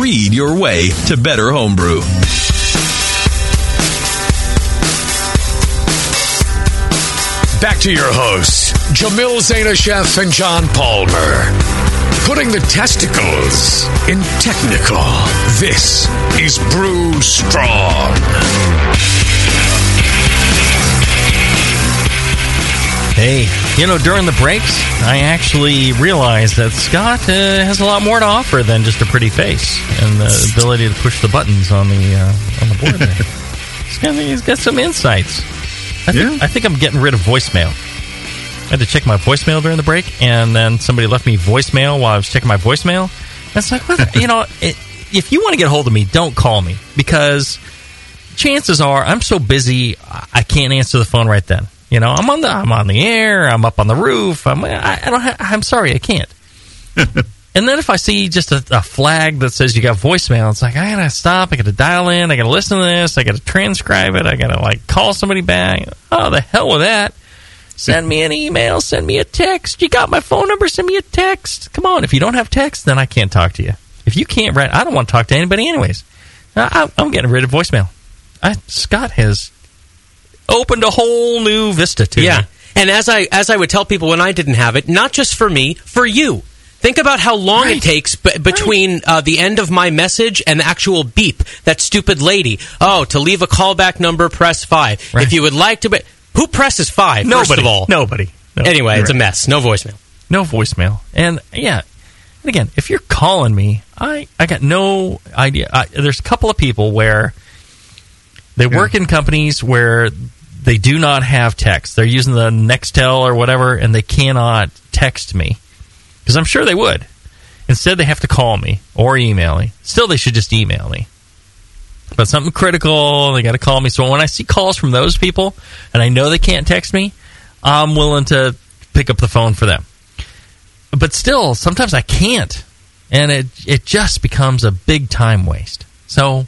read your way to better homebrew. Back to your hosts, Jamil Zainasheff and John Palmer. Putting the testicles in technical. This is Brew Strong. Hey, you know, during the breaks, I actually realized that Scott uh, has a lot more to offer than just a pretty face and the ability to push the buttons on the uh, on the board. There. he's, got, he's got some insights. I think, I think I'm getting rid of voicemail. I had to check my voicemail during the break, and then somebody left me voicemail while I was checking my voicemail. And it's like, what? you know, it, if you want to get a hold of me, don't call me because chances are I'm so busy I can't answer the phone right then. You know, I'm on the I'm on the air. I'm up on the roof. I'm I, I don't. Ha- I'm sorry, I can't. and then if I see just a, a flag that says you got voicemail, it's like I gotta stop. I gotta dial in. I gotta listen to this. I gotta transcribe it. I gotta like call somebody back. Oh, the hell with that. Send me an email. Send me a text. You got my phone number. Send me a text. Come on. If you don't have text, then I can't talk to you. If you can't write, I don't want to talk to anybody anyways. I, I, I'm getting rid of voicemail. I, Scott has opened a whole new vista to yeah. me. And as I as I would tell people when I didn't have it, not just for me, for you. Think about how long it takes b- between uh, the end of my message and the actual beep. That stupid lady. Oh, to leave a callback number, press five. If you would like to, be- who presses five? First Nobody. of all, Nobody. No, anyway, you're it's a mess. No voicemail. No voicemail. And yeah, and again, if you're calling me, I I got no idea. I, there's a couple of people where they work in companies where they do not have text. They're using the Nextel or whatever, and they cannot text me because I'm sure they would. Instead, they have to call me or email me. Still, they should just email me. But something critical, they got to call me. So when I see calls from those people, and I know they can't text me, I'm willing to pick up the phone for them but still, sometimes I can't, and it it just becomes a big time waste. So,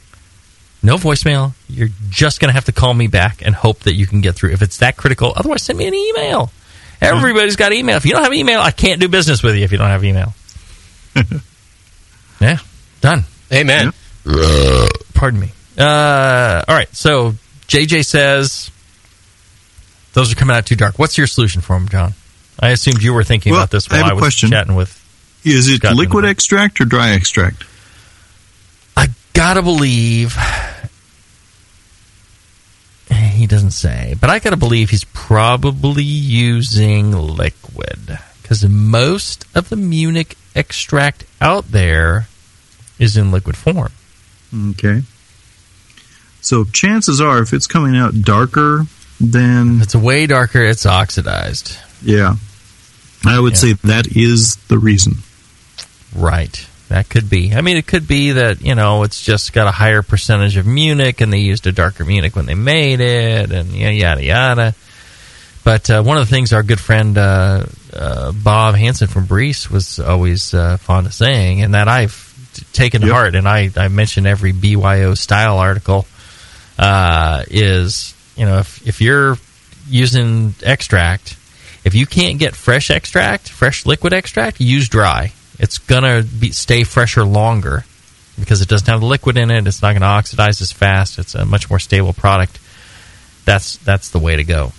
no voicemail. You're just going to have to call me back and hope that you can get through. If it's that critical, otherwise, send me an email. Everybody's got email. If you don't have email, I can't do business with you. If you don't have email, yeah, done. Amen. Pardon me. Uh, all right. So JJ says those are coming out too dark. What's your solution for them, John? I assumed you were thinking Well, about this I while have I, a was question. chatting with. Is it Scott liquid extract or dry extract? Gotta believe. He doesn't say, but I gotta believe he's probably using liquid because most of the Munich extract out there is in liquid form. Okay. So chances are, if it's coming out darker, then it's way darker. It's oxidized. Yeah, I would Yeah. say that is the reason. Right. That could be. I mean, it could be that, you know, it's just got a higher percentage of Munich and they used a darker Munich when they made it and yada, yada, yada. But uh, one of the things our good friend uh, uh, Bob Hansen from Briess was always uh, fond of saying, and that I've t- taken to heart, and I, I mention every BYO style article, uh, is, you know, if, if you're using extract, if you can't get fresh extract, fresh liquid extract, use dry. It's gonna be, stay fresher longer because it doesn't have the liquid in it. It's not going to oxidize as fast. It's a much more stable product. That's that's the way to go.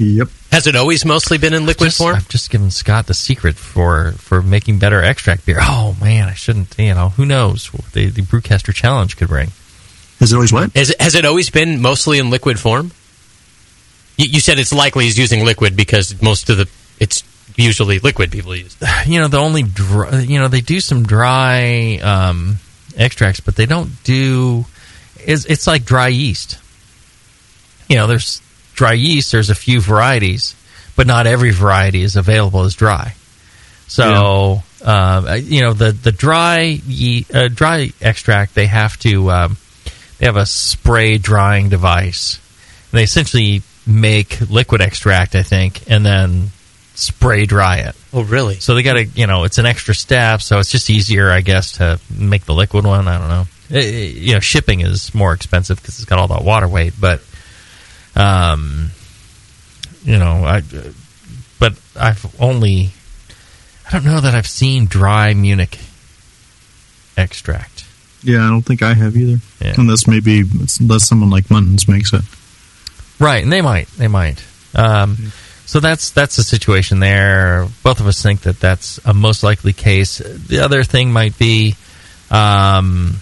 Yep. Has it always mostly been in liquid Just- form? I've just given Scott the secret for for making better extract beer. Oh man, I shouldn't. You know, who knows? what The the Brewcaster Challenge could bring. Has it always what? Has it, has it always been mostly in liquid form? You, you said it's likely he's using liquid because most of the it's usually liquid people use. you know the only dry, you know they do some dry um, extracts, but they don't do. It's, it's like dry yeast. You know, there's dry yeast. There's a few varieties, but not every variety is available as dry. So uh, you know the the dry ye, uh, dry extract they have to um, they have a spray drying device. And they essentially make liquid extract, I think, and then spray dry it. Oh, really? So they got to, you know, it's an extra step, so it's just easier, I guess, to make the liquid one. I don't know. It- it- you know, shipping is more expensive because it's got all that water weight, but, um, you know, I, but I've only, I don't know that I've seen dry Munich extract. Yeah, I don't think I have either. Yeah. Unless maybe unless someone like Muntons makes it. Right, and they might, they might. Um, so that's that's the situation there. Both of us think that that's a most likely case. The other thing might be, um,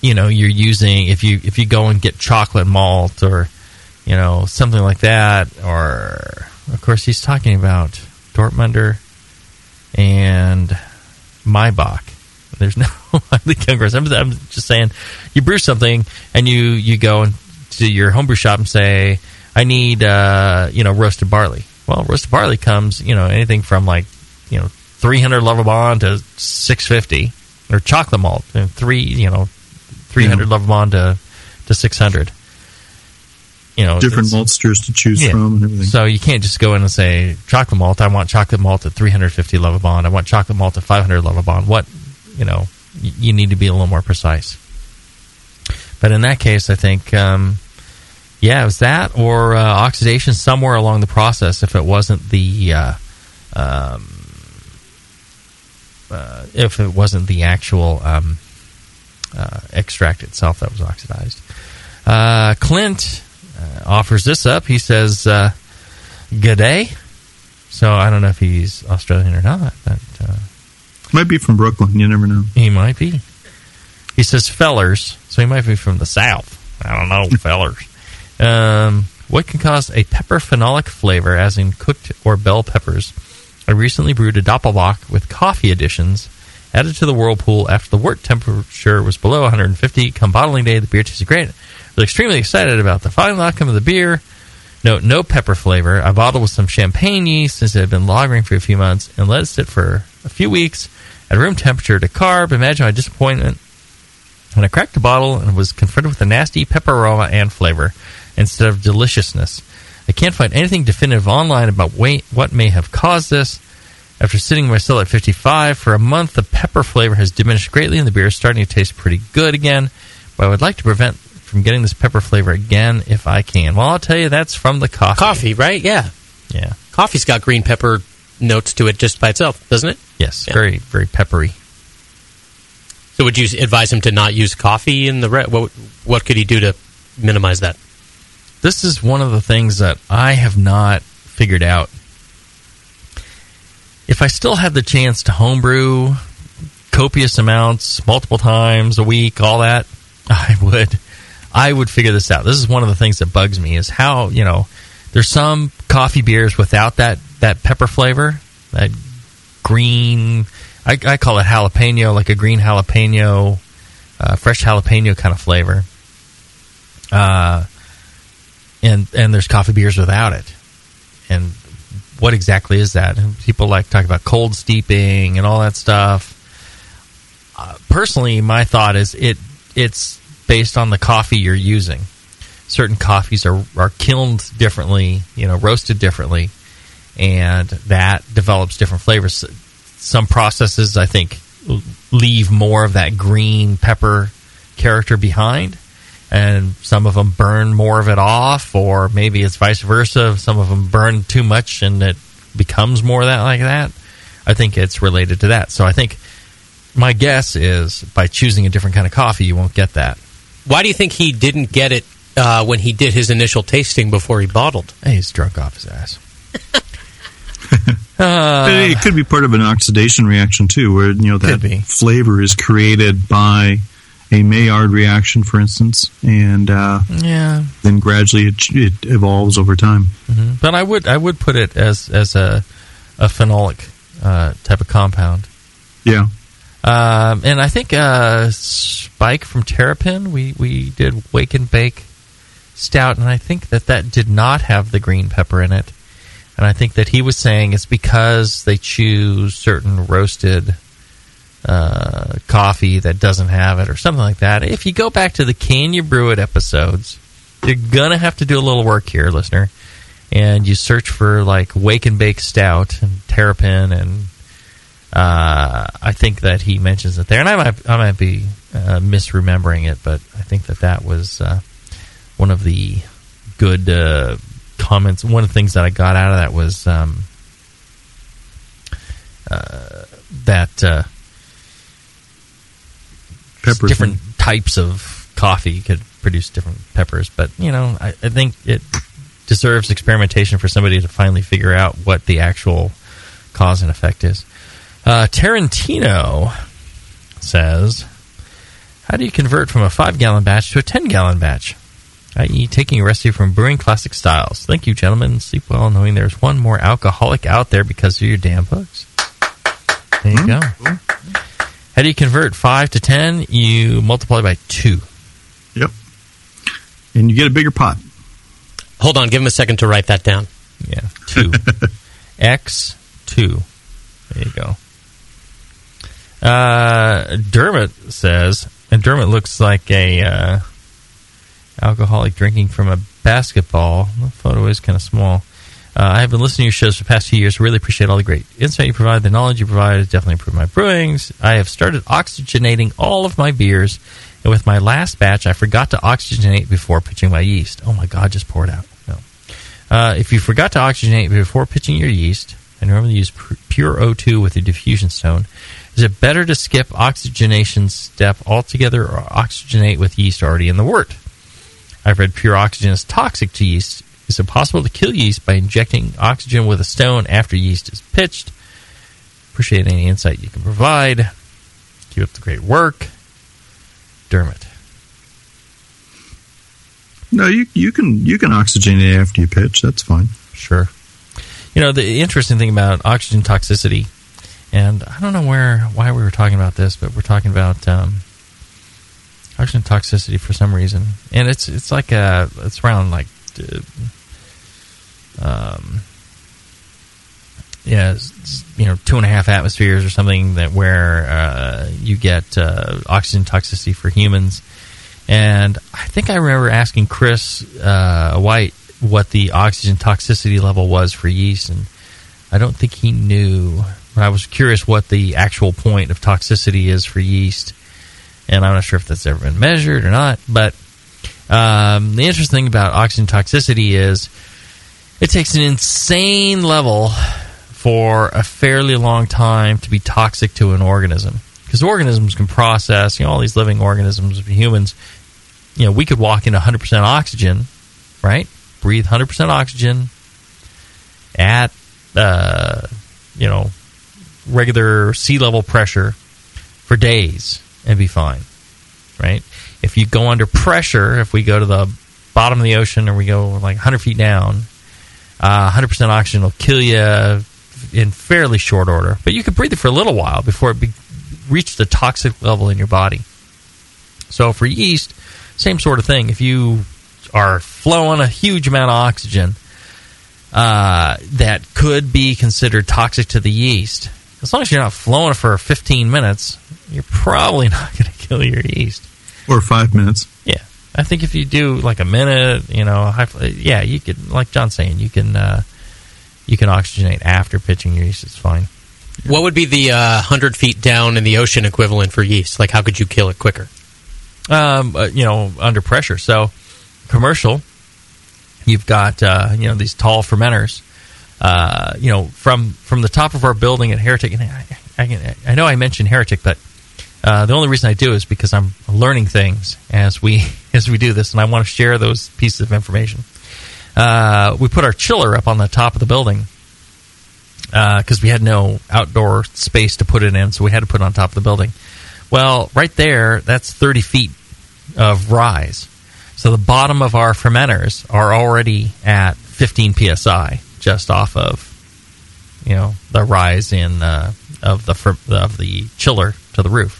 you know, you're using if you if you go and get chocolate malt or you know something like that, or of course he's talking about Dortmunder and Maibock. There's no highly Congress. I'm, I'm just saying, you brew something and you you go and to your homebrew shop and say, I need uh, you know roasted barley. Well, roasted barley comes you know anything from like you know 300 level Lovibond to 650, or chocolate malt and three you know 300 Lovibond to to 600. You know, Different maltsters to choose yeah. from and everything. So you can't just go in and say chocolate malt. I want chocolate malt at 350 Lovibond. I want chocolate malt at 500 Lovibond. What you know, y- you need to be a little more precise. But in that case, I think, um, yeah, it was that or uh, oxidation somewhere along the process. If it wasn't the, uh, um, uh, if it wasn't the actual um, uh, extract itself that was oxidized. Uh, Clint uh, offers this up. He says, uh, "Good day." So I don't know if he's Australian or not, but uh, Might be from Brooklyn. You never know. he might be. He says fellers, so he might be from the south. I don't know, fellers. Um, what can cause a pepper phenolic flavor, as in cooked or bell peppers? I recently brewed a Doppelbock with coffee additions added to the whirlpool after the wort temperature was below 150. Come bottling day, the beer tasted great. I was extremely excited about the final outcome of the beer. Note, no pepper flavor. I bottled with some champagne yeast since it had been lagering for a few months and let it sit for a few weeks at room temperature to carb. Imagine my disappointment when I cracked the bottle and was confronted with a nasty pepper aroma and flavor instead of deliciousness. I can't find anything definitive online about what may have caused this. After sitting my still at 55 for a month, the pepper flavor has diminished greatly and the beer is starting to taste pretty good again. But I would like to prevent from getting this pepper flavor again if I can. Well, I'll tell you that's from the coffee. Coffee, right? Yeah. Yeah. Coffee's got green pepper notes to it just by itself, doesn't it? Yes, very very peppery. So would you advise him to not use coffee in the red? what what could he do to minimize that? This is one of the things that I have not figured out. If I still had the chance to homebrew copious amounts, multiple times a week, all that, I would. I would figure this out. This is one of the things that bugs me is how you know there's some coffee beers without that that pepper flavor, that green. I, I call it jalapeno, like a green jalapeno, uh, fresh jalapeno kind of flavor. Uh, and and there's coffee beers without it. And what exactly is that? People like talk about cold steeping and all that stuff. Uh, personally, my thought is it it's based on the coffee you're using. Certain coffees are are kilned differently, you know, roasted differently, and that develops different flavors. Some processes, I think, leave more of that green pepper character behind and some of them burn more of it off, or maybe it's vice versa. Some of them burn too much and it becomes more that like that. I think it's related to that. So I think my guess is by choosing a different kind of coffee, you won't get that. Why do you think he didn't get it uh, when he did his initial tasting before he bottled? Hey, he's drunk off his ass. it could be part of an oxidation reaction too, where you know that flavor is created by a Maillard reaction, for instance, and uh, Yeah. then gradually it, it evolves over time. hmm But I would I would put it as as a a phenolic uh, type of compound. Yeah. Um, and I think uh, Spike from Terrapin, we, we did Wake and Bake Stout, and I think that that did not have the green pepper in it. And I think that he was saying it's because they choose certain roasted coffee that doesn't have it or something like that. If you go back to the Can You Brew It episodes, you're gonna have to do a little work here, listener. And you search for like Wake and Bake Stout and Terrapin, and uh, I think that he mentions it there. And I might I might be uh, misremembering it, but I think that that was uh, one of the good uh, comments. One of the things that I got out of that was um, uh, that uh, Peppers. different types of coffee could produce different peppers. But you know, I, I think it deserves experimentation for somebody to finally figure out what the actual cause and effect is. Uh, Tarantino says, "How do you convert from a five-gallon batch to a ten-gallon batch?" i.e., taking a recipe from Brewing Classic Styles. Thank you, gentlemen. Sleep well knowing there's one more alcoholic out there because of your damn books. There you go. How do you convert 5 to 10? You multiply by 2. Yep. And you get a bigger pot. Hold on, give him a second to write that down. Yeah, 2. X 2. There you go. Uh, Dermot says, and Dermot looks like a uh, alcoholic drinking from a basketball. The photo is kind of small. Uh, I have been listening to your shows for the past few years. Really appreciate all the great insight you provide. The knowledge you provide has definitely improved my brewings. I have started oxygenating all of my beers, and with my last batch, I forgot to oxygenate before pitching my yeast. Oh my God, just pour it out. No. Uh, if you forgot to oxygenate before pitching your yeast, I normally use pure O2 with a diffusion stone. Is it better to skip oxygenation step altogether or oxygenate with yeast already in the wort? I've read pure oxygen is toxic to yeast. Is impossible to kill yeast by injecting oxygen with a stone after yeast is pitched? Appreciate any insight you can provide. Keep up the great work. Dermot. No, you you can you can oxygenate after you pitch. That's fine. Sure. You know, the interesting thing about oxygen toxicity, and I don't know where why we were talking about this, but we're talking about um, oxygen toxicity for some reason, and it's it's like a it's around like uh, um, yeah, you know, two and a half atmospheres or something that where uh, you get uh, oxygen toxicity for humans. And I think I remember asking Chris uh, White what the oxygen toxicity level was for yeast, and I don't think he knew. But I was curious what the actual point of toxicity is for yeast, and I'm not sure if that's ever been measured or not. But um, the interesting thing about oxygen toxicity is it takes an insane level for a fairly long time to be toxic to an organism. Because organisms can process you know all these living organisms humans. You know we could walk in 100% oxygen right? Breathe 100% oxygen at uh, you know regular sea level pressure for days and be fine right? If you go under pressure if we go to the bottom of the ocean or we go like 100 feet down uh, 100% oxygen will kill you in fairly short order, but you can breathe it for a little while before it be, reach the toxic level in your body. So for yeast, same sort of thing. If you are flowing a huge amount of oxygen uh, that could be considered toxic to the yeast, as long as you're not flowing for 15 minutes, you're probably not going to kill your yeast. Or five minutes. I think if you do like a minute, you know, high, yeah, you could, like John's saying, you can uh, you can oxygenate after pitching your yeast. It's fine. What would be the uh, 100 feet down in the ocean equivalent for yeast? Like, how could you kill it quicker? um, uh, you know, under pressure. So, commercial, you've got uh, you know these tall fermenters. Uh, you know, from from the top of our building at Heretic, and I, I, I know I mentioned Heretic, but uh, the only reason I do is because I'm learning things as we as we do this, and I want to share those pieces of information. Uh, we put our chiller up on the top of the building because we had no outdoor space to put it in, so we had to put it on top of the building. Well, right there, that's 30 feet of rise. So the bottom of our fermenters are already at 15 psi, just off of you know the rise in uh, of the of the chiller to the roof.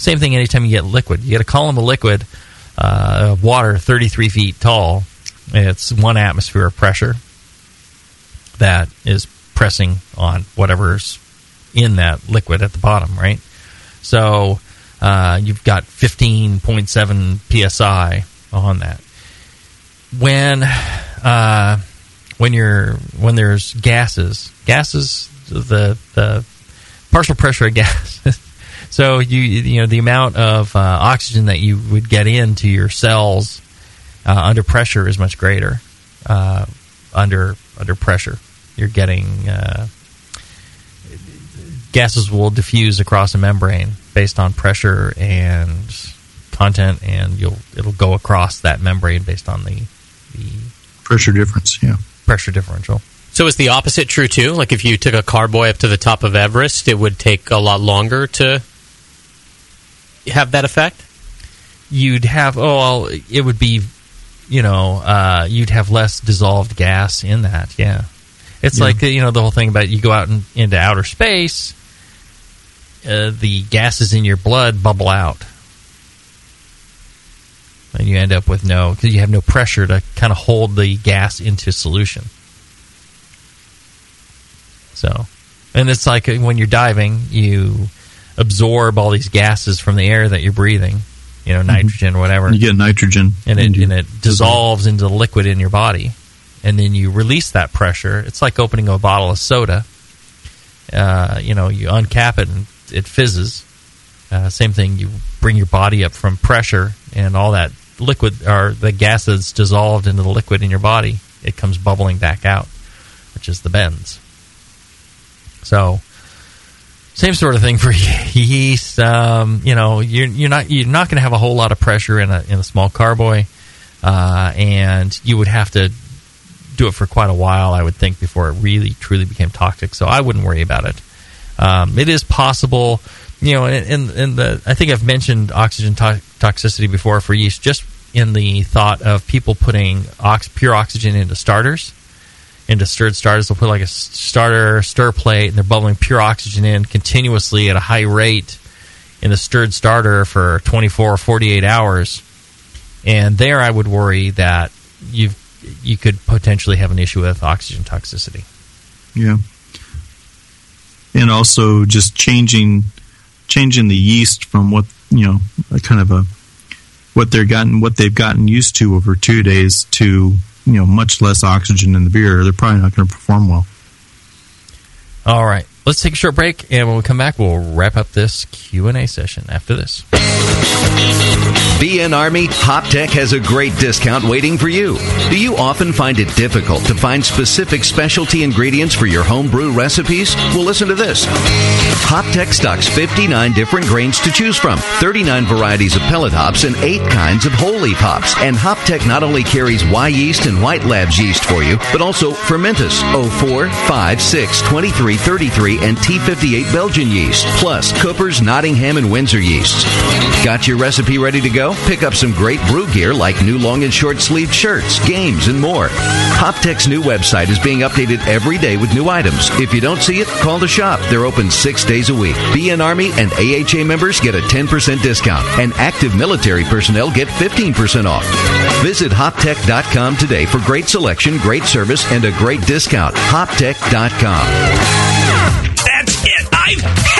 Same thing anytime you get liquid. You get a column of liquid, uh, of water 33 feet tall. It's one atmosphere of pressure that is pressing on whatever's in that liquid at the bottom, right? So uh, you've got 15.7 psi on that. When uh, when you're when there's gases, gases the the partial pressure of gas. So you you know the amount of uh, oxygen that you would get into your cells uh, under pressure is much greater. Uh, under under pressure, you're getting uh, gases will diffuse across a membrane based on pressure and content, and you'll it'll go across that membrane based on the the Pressure difference, yeah. pressure differential. So is the opposite true too? Like if you took a carboy up to the top of Everest, it would take a lot longer to have that effect. You'd have oh well, it would be you know uh, you'd have less dissolved gas in that. Yeah, it's Yeah. like you know the whole thing about you go out in, into outer space, uh, the gases in your blood bubble out, and you end up with no because you have no pressure to kind of hold the gas into solution. So, and it's like uh, when you're diving, you absorb all these gases from the air that you're breathing, you know, nitrogen or whatever You get nitrogen. and it, and it dissolves into the liquid in your body, and then you release that pressure. It's like opening a bottle of soda. Uh, you know, you uncap it and it fizzes. Uh, same thing. You bring your body up from pressure, and all that liquid or the gas that's dissolved into the liquid in your body, it comes bubbling back out, which is the bends. So, same sort of thing for yeast. Um, you know, you're you're not you're not going to have a whole lot of pressure in a in a small carboy, uh, and you would have to do it for quite a while, I would think, before it really truly became toxic. So I wouldn't worry about it. Um, it is possible, you know, in, in the I think I've mentioned oxygen to- toxicity before for yeast, just in the thought of people putting ox- pure oxygen into starters into stirred starters. They'll put like a starter stir plate, and they're bubbling pure oxygen in continuously at a high rate in the stirred starter for 24 or 48 hours. And there, I would worry that you you could potentially have an issue with oxygen toxicity. Yeah. And also just changing changing the yeast from what you know, kind of a what they're gotten what they've gotten used to over two days to you know much less oxygen in the beer. They're probably not going to perform well. All right, let's take a short break, and when we come back, we'll wrap up this Q and A session after this. BN Army HopTech has a great discount waiting for you. Do you often find it difficult to find specific specialty ingredients for your homebrew recipes? Well, listen to this. HopTech stocks 59 different grains to choose from, 39 varieties of pellet hops, and 8 kinds of whole hops. And HopTech not only carries Wyeast and White Labs yeast for you, but also Fermentis, 04, 5, 6, 23, 33, and T58 Belgian yeast, plus Cooper's, Nottingham, and Windsor yeasts. Got your recipe ready to go? Pick up some great brew gear like new long and short sleeved shirts, games, and more. HopTech's new website is being updated every day with new items. If you don't see it, call the shop. They're open six days a week. BN Army and AHA members get a 10% discount, and active military personnel get 15% off. Visit hoptech.com today for great selection, great service, and a great discount. Hoptech.com. I've.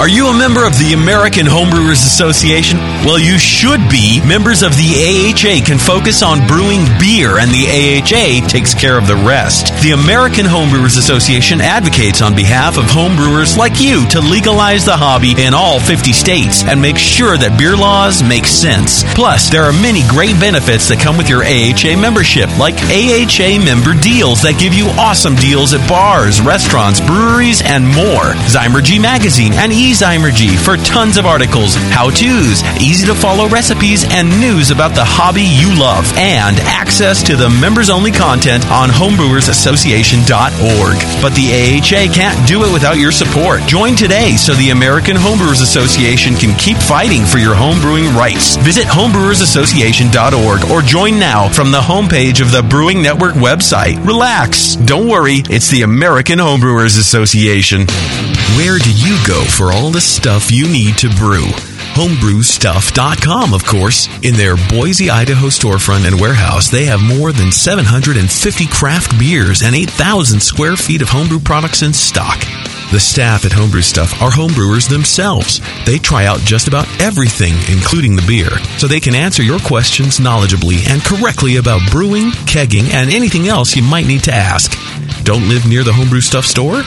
Are you a member of the American Homebrewers Association? Well, you should be. Members of the AHA can focus on brewing beer, and the AHA takes care of the rest. The American Homebrewers Association advocates on behalf of homebrewers like you to legalize the hobby in all 50 states and make sure that beer laws make sense. Plus, there are many great benefits that come with your AHA membership, like AHA member deals that give you awesome deals at bars, restaurants, breweries, and more. Zymurgy Magazine and eZymurgy for tons of articles, how to's, easy to follow recipes, and news about the hobby you love, and access to the members only content on homebrewersassociation.org. But the AHA can't do it without your support. Join today so the American Homebrewers Association can keep fighting for your homebrewing rights. Visit homebrewersassociation.org or join now from the homepage of the Brewing Network website. Relax. Don't worry, it's the American Homebrewers Association. Where do you go for all the stuff you need to brew? Homebrewstuff.com, of course. In their Boise, Idaho storefront and warehouse, they have more than 750 craft beers and 8,000 square feet of homebrew products in stock. The staff at Homebrew Stuff are homebrewers themselves. They try out just about everything, including the beer, so they can answer your questions knowledgeably and correctly about brewing, kegging, and anything else you might need to ask. Don't live near the Homebrew Stuff store?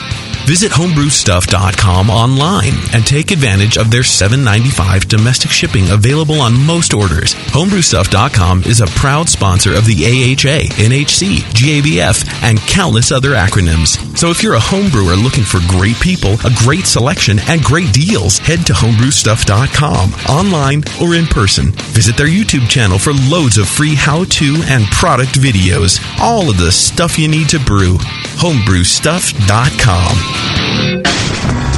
Visit homebrewstuff.com online and take advantage of their $7.95 domestic shipping available on most orders. Homebrewstuff.com is a proud sponsor of the AHA, NHC, GABF, and countless other acronyms. So if you're a homebrewer looking for great people, a great selection, and great deals, head to homebrewstuff.com online or in person. Visit their YouTube channel for loads of free how-to and product videos. All of the stuff you need to brew. homebrewstuff.com.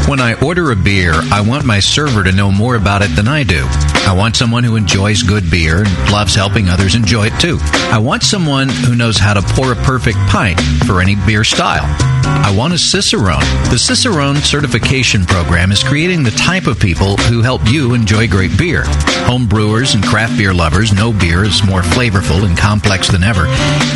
When I order a beer, I want my server to know more about it than I do. I want someone who enjoys good beer and loves helping others enjoy it too. I want someone who knows how to pour a perfect pint for any beer style. I want a Cicerone. The Cicerone certification program is creating the type of people who help you enjoy great beer. Home brewers and craft beer lovers know beer is more flavorful and complex than ever,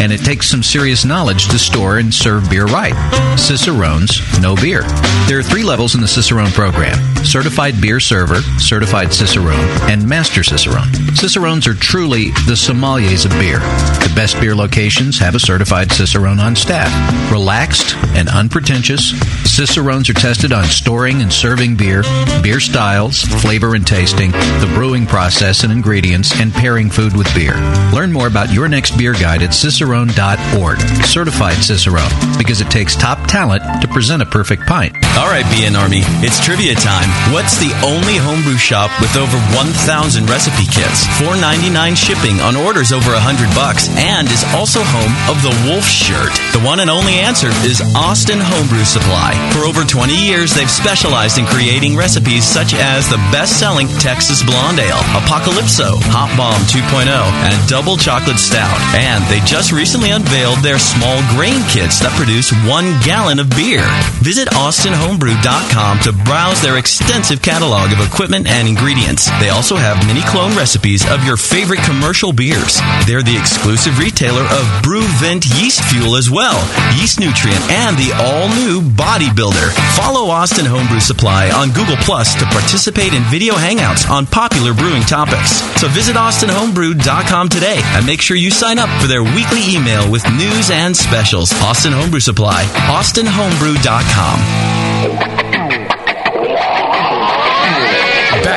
and it takes some serious knowledge to store and serve beer right. Cicerones know beer. There are three levels in the Cicerone program Certified Beer Server, Certified Cicerone, and Master Cicerone. Cicerones are truly the sommeliers of beer. The best beer locations have a certified Cicerone on staff. Relaxed and unpretentious, Cicerones are tested on storing and serving beer, beer styles, flavor and tasting, the brewing process and ingredients, and pairing food with beer. Learn more about your next beer guide at cicerone.org. Certified Cicerone, because it takes top talent to present a perfect pint. All right, BN Army, it's trivia time. What's the only homebrew shop with over 1,000 recipe kits, 4.99 shipping on orders over 100 bucks, and is also home of the Wolf shirt? The one and only answer is Austin Homebrew Supply. For over 20 years, they've specialized in creating recipes such as the best-selling Texas Blonde Ale, Apocalypso, Hot Bomb 2.0, and Double Chocolate Stout. And they just recently unveiled their small grain kits that produce one gallon of beer. Visit austinhomebrew.com to browse their extensive catalog of equipment and ingredients. They also have mini clone recipes of your favorite commercial beers. They're the exclusive retailer of BrewVent yeast fuel as well, yeast nutrient, and the all-new bodybuilder. Follow Austin Homebrew Supply on Google Plus to participate in video hangouts on popular brewing topics. So visit austinhomebrew.com today and make sure you sign up for their weekly email with news and specials. Austin Homebrew Supply, austinhomebrew.com.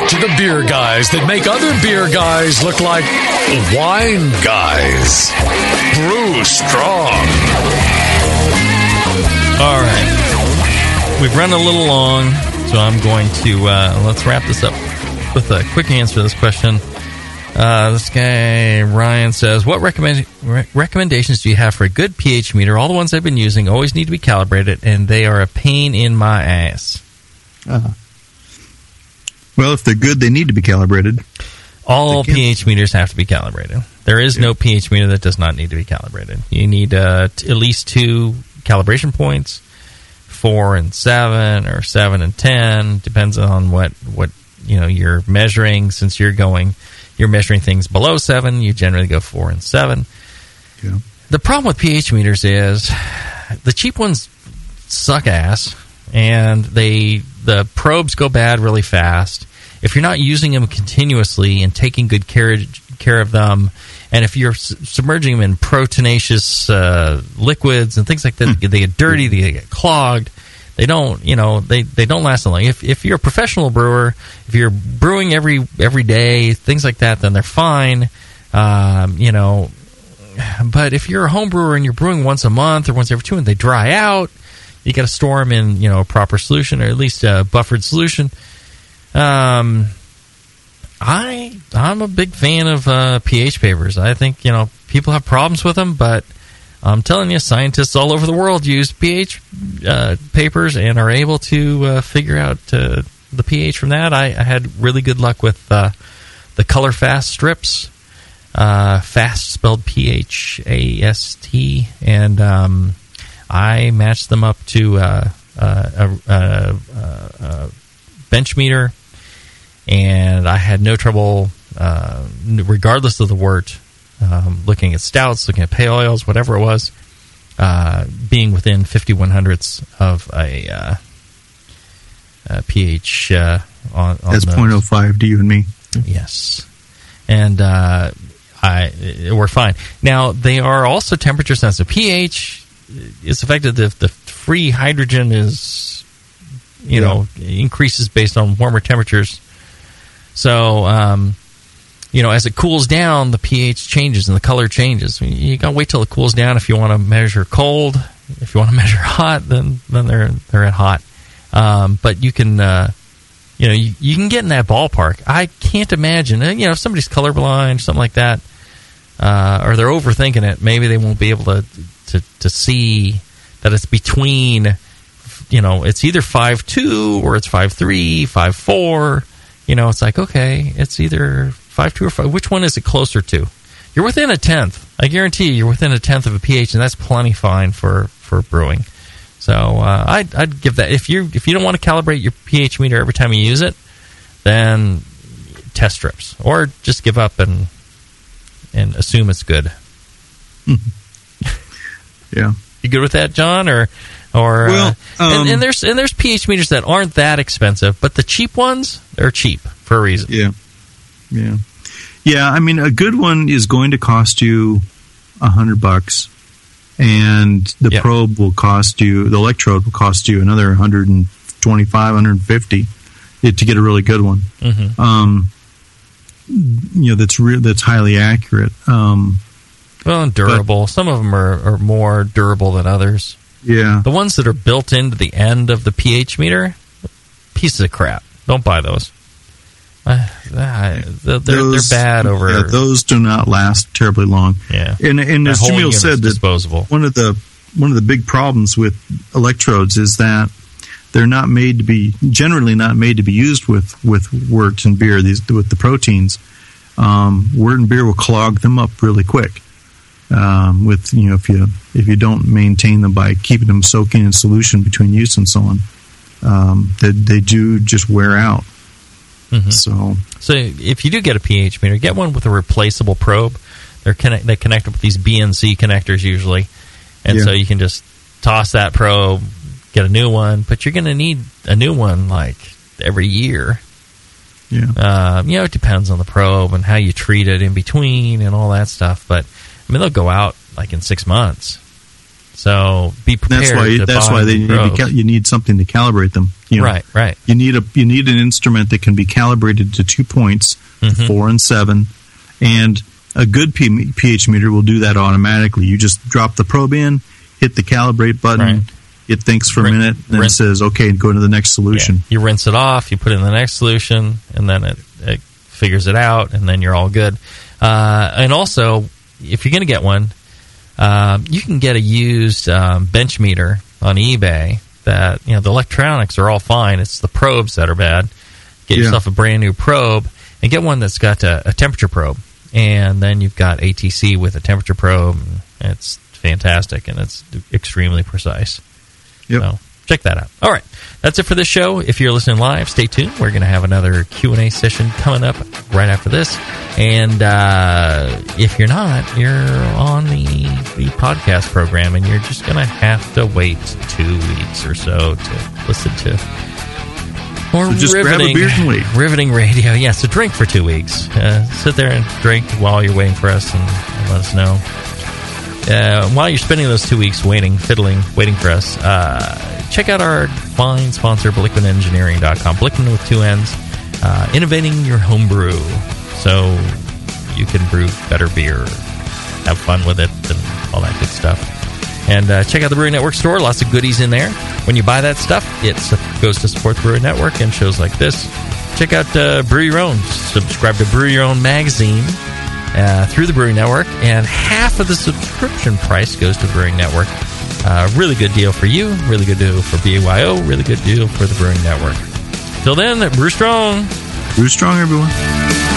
to the beer guys that make other beer guys look like wine guys. Brew strong. All right. We've run a little long, so I'm going to uh, let's wrap this up with a quick answer to this question. Uh, this guy Ryan says, "What recommend, re- recommendations do you have for a good pH meter? All the ones I've been using always need to be calibrated, and they are a pain in my ass." Uh-huh. Well, if they're good, they need to be calibrated. All pH meters have to be calibrated. There is no pH meter that does not need to be calibrated. You need uh, t- at least two calibration points, four and seven, or seven and ten, depends on what what you know you're measuring. Since you're going, you're measuring things below seven, you generally go four and seven. Yeah. The problem with pH meters is the cheap ones suck ass, and they the probes go bad really fast. If you're not using them continuously and taking good care care of them, and if you're s- submerging them in proteinaceous uh, liquids and things like that, they get dirty, they get clogged. They don't, you know, they, they don't last long. If, if you're a professional brewer, if you're brewing every every day, things like that, then they're fine. Um, you know, but if you're a home brewer and you're brewing once a month or once every two and they dry out. You got to store them in, you know, a proper solution or at least a buffered solution. Um, I I'm a big fan of uh, pH papers. I think you know people have problems with them, but I'm telling you, scientists all over the world use pH uh, papers and are able to uh, figure out uh, the pH from that. I, I had really good luck with uh, the ColorpHast strips. Uh, fast spelled P H A S T, and um, I matched them up to a, a, a bench meter, and I had no trouble, uh, regardless of the wort, um, looking at stouts, looking at pale oils, whatever it was, uh, being within 51 hundredths of a, uh, a pH uh, on, on That's those. 0.05 to you and me. Yes, and uh, I we're fine. Now they are also temperature sensitive. pH is affected if the free hydrogen is, you know, increases based on warmer temperatures. So, um, you know, as it cools down, the pH changes and the color changes. You got to wait till it cools down if you want to measure cold. If you want to measure hot, then then they're they're at hot. Um, but you can. Uh, you know, you, you can get in that ballpark. I can't imagine, uh, you know, if somebody's colorblind, or something like that, uh, or they're overthinking it, maybe they won't be able to, to, to see that it's between, you know, it's either five two or it's five three, five four. You know, it's like, okay, it's either five two or five. Which one is it closer to? You're within a tenth. I guarantee you, you're within a tenth of a pH, and that's plenty fine for, for brewing. So uh, I'd, I'd give that if you if you don't want to calibrate your pH meter every time you use it, then test strips or just give up and and assume it's good. Yeah. You good with that, John? Or or Well, uh, and, um, and there's and there's pH meters that aren't that expensive, but the cheap ones they're cheap for a reason. Yeah. Yeah. Yeah, I mean, a good one is going to cost you a hundred bucks, and the probe will cost you, the electrode will cost you another 125, 150 it, to get a really good one. Mhm. Um, you know, that's re- that's highly accurate. Um, Well, and durable. Some of them are, are more durable than others. Yeah. The ones that are built into the end of the pH meter, pieces of crap. Don't buy those. Uh, uh, they're, they're Those- bad over. yeah, those do not last terribly long. Yeah. and and That as Jamil said, that disposable. one of the one of the big problems with electrodes is that they're not made to be generally not made to be used with with wort and beer. These with the proteins, um, wort and beer will clog them up really quick. Um, with you know if you if you don't maintain them by keeping them soaking in solution between use and so on, um, they, they do just wear out. Mhm. So So if you do get a pH meter, get one with a replaceable probe. They're connect, they connect up with these BNC connectors usually, and Yeah. so you can just toss that probe, get a new one. But you're going to need a new one like every year. yeah. Um, you know, it depends on the probe and how you treat it in between and all that stuff. But I mean, they'll go out like in six months. So be prepared. That's why that's why they need cal- you need something to calibrate them. You know, Right, right. You need a you need an instrument that can be calibrated to two points, Mhm. four and seven, and a good P- pH meter will do that automatically. You just drop the probe in, hit the calibrate button. Right. It thinks for a minute, then rin- it says, "Okay, go to the next solution." Yeah. You rinse it off, you put it in the next solution, and then it, it figures it out, and then you're all good. Uh, and also, if you're going to get one, um, you can get a used um, bench meter on eBay. That you know the electronics are all fine. It's the probes that are bad. Get Yeah. yourself a brand new probe and get one that's got a, a temperature probe, and then you've got ATC with a temperature probe. And it's fantastic and it's extremely precise. Yep. So check that out. All right, that's it for this show. If you're listening live, stay tuned. We're going to have another Q and A session coming up right after this. And uh, if you're not, you're on the the podcast program, and you're just going to have to wait two weeks or so to listen to Or So just grab a riveting, beer and wait. riveting radio. Yeah, so drink for two weeks. Uh, sit there and drink while you're waiting for us and, and let us know. Uh, while you're spending those two weeks waiting, fiddling, waiting for us, uh, check out our fine sponsor, BlichmannEngineering.com. Blichmann with two N's, uh, innovating your home brew so you can brew better beer, have fun with it, and all that good stuff. And uh, check out the Brewery Network store. Lots of goodies in there. When you buy that stuff, it goes to support the Brewery Network and shows like this. Check out uh, Brew Your Own. Subscribe to Brew Your Own magazine uh, through the Brewing Network, and half of the subscription price goes to Brewing Network. Uh, really good deal for you. Really good deal for BYO. Really good deal for the Brewing Network. Till then, brew strong. Brew strong, everyone.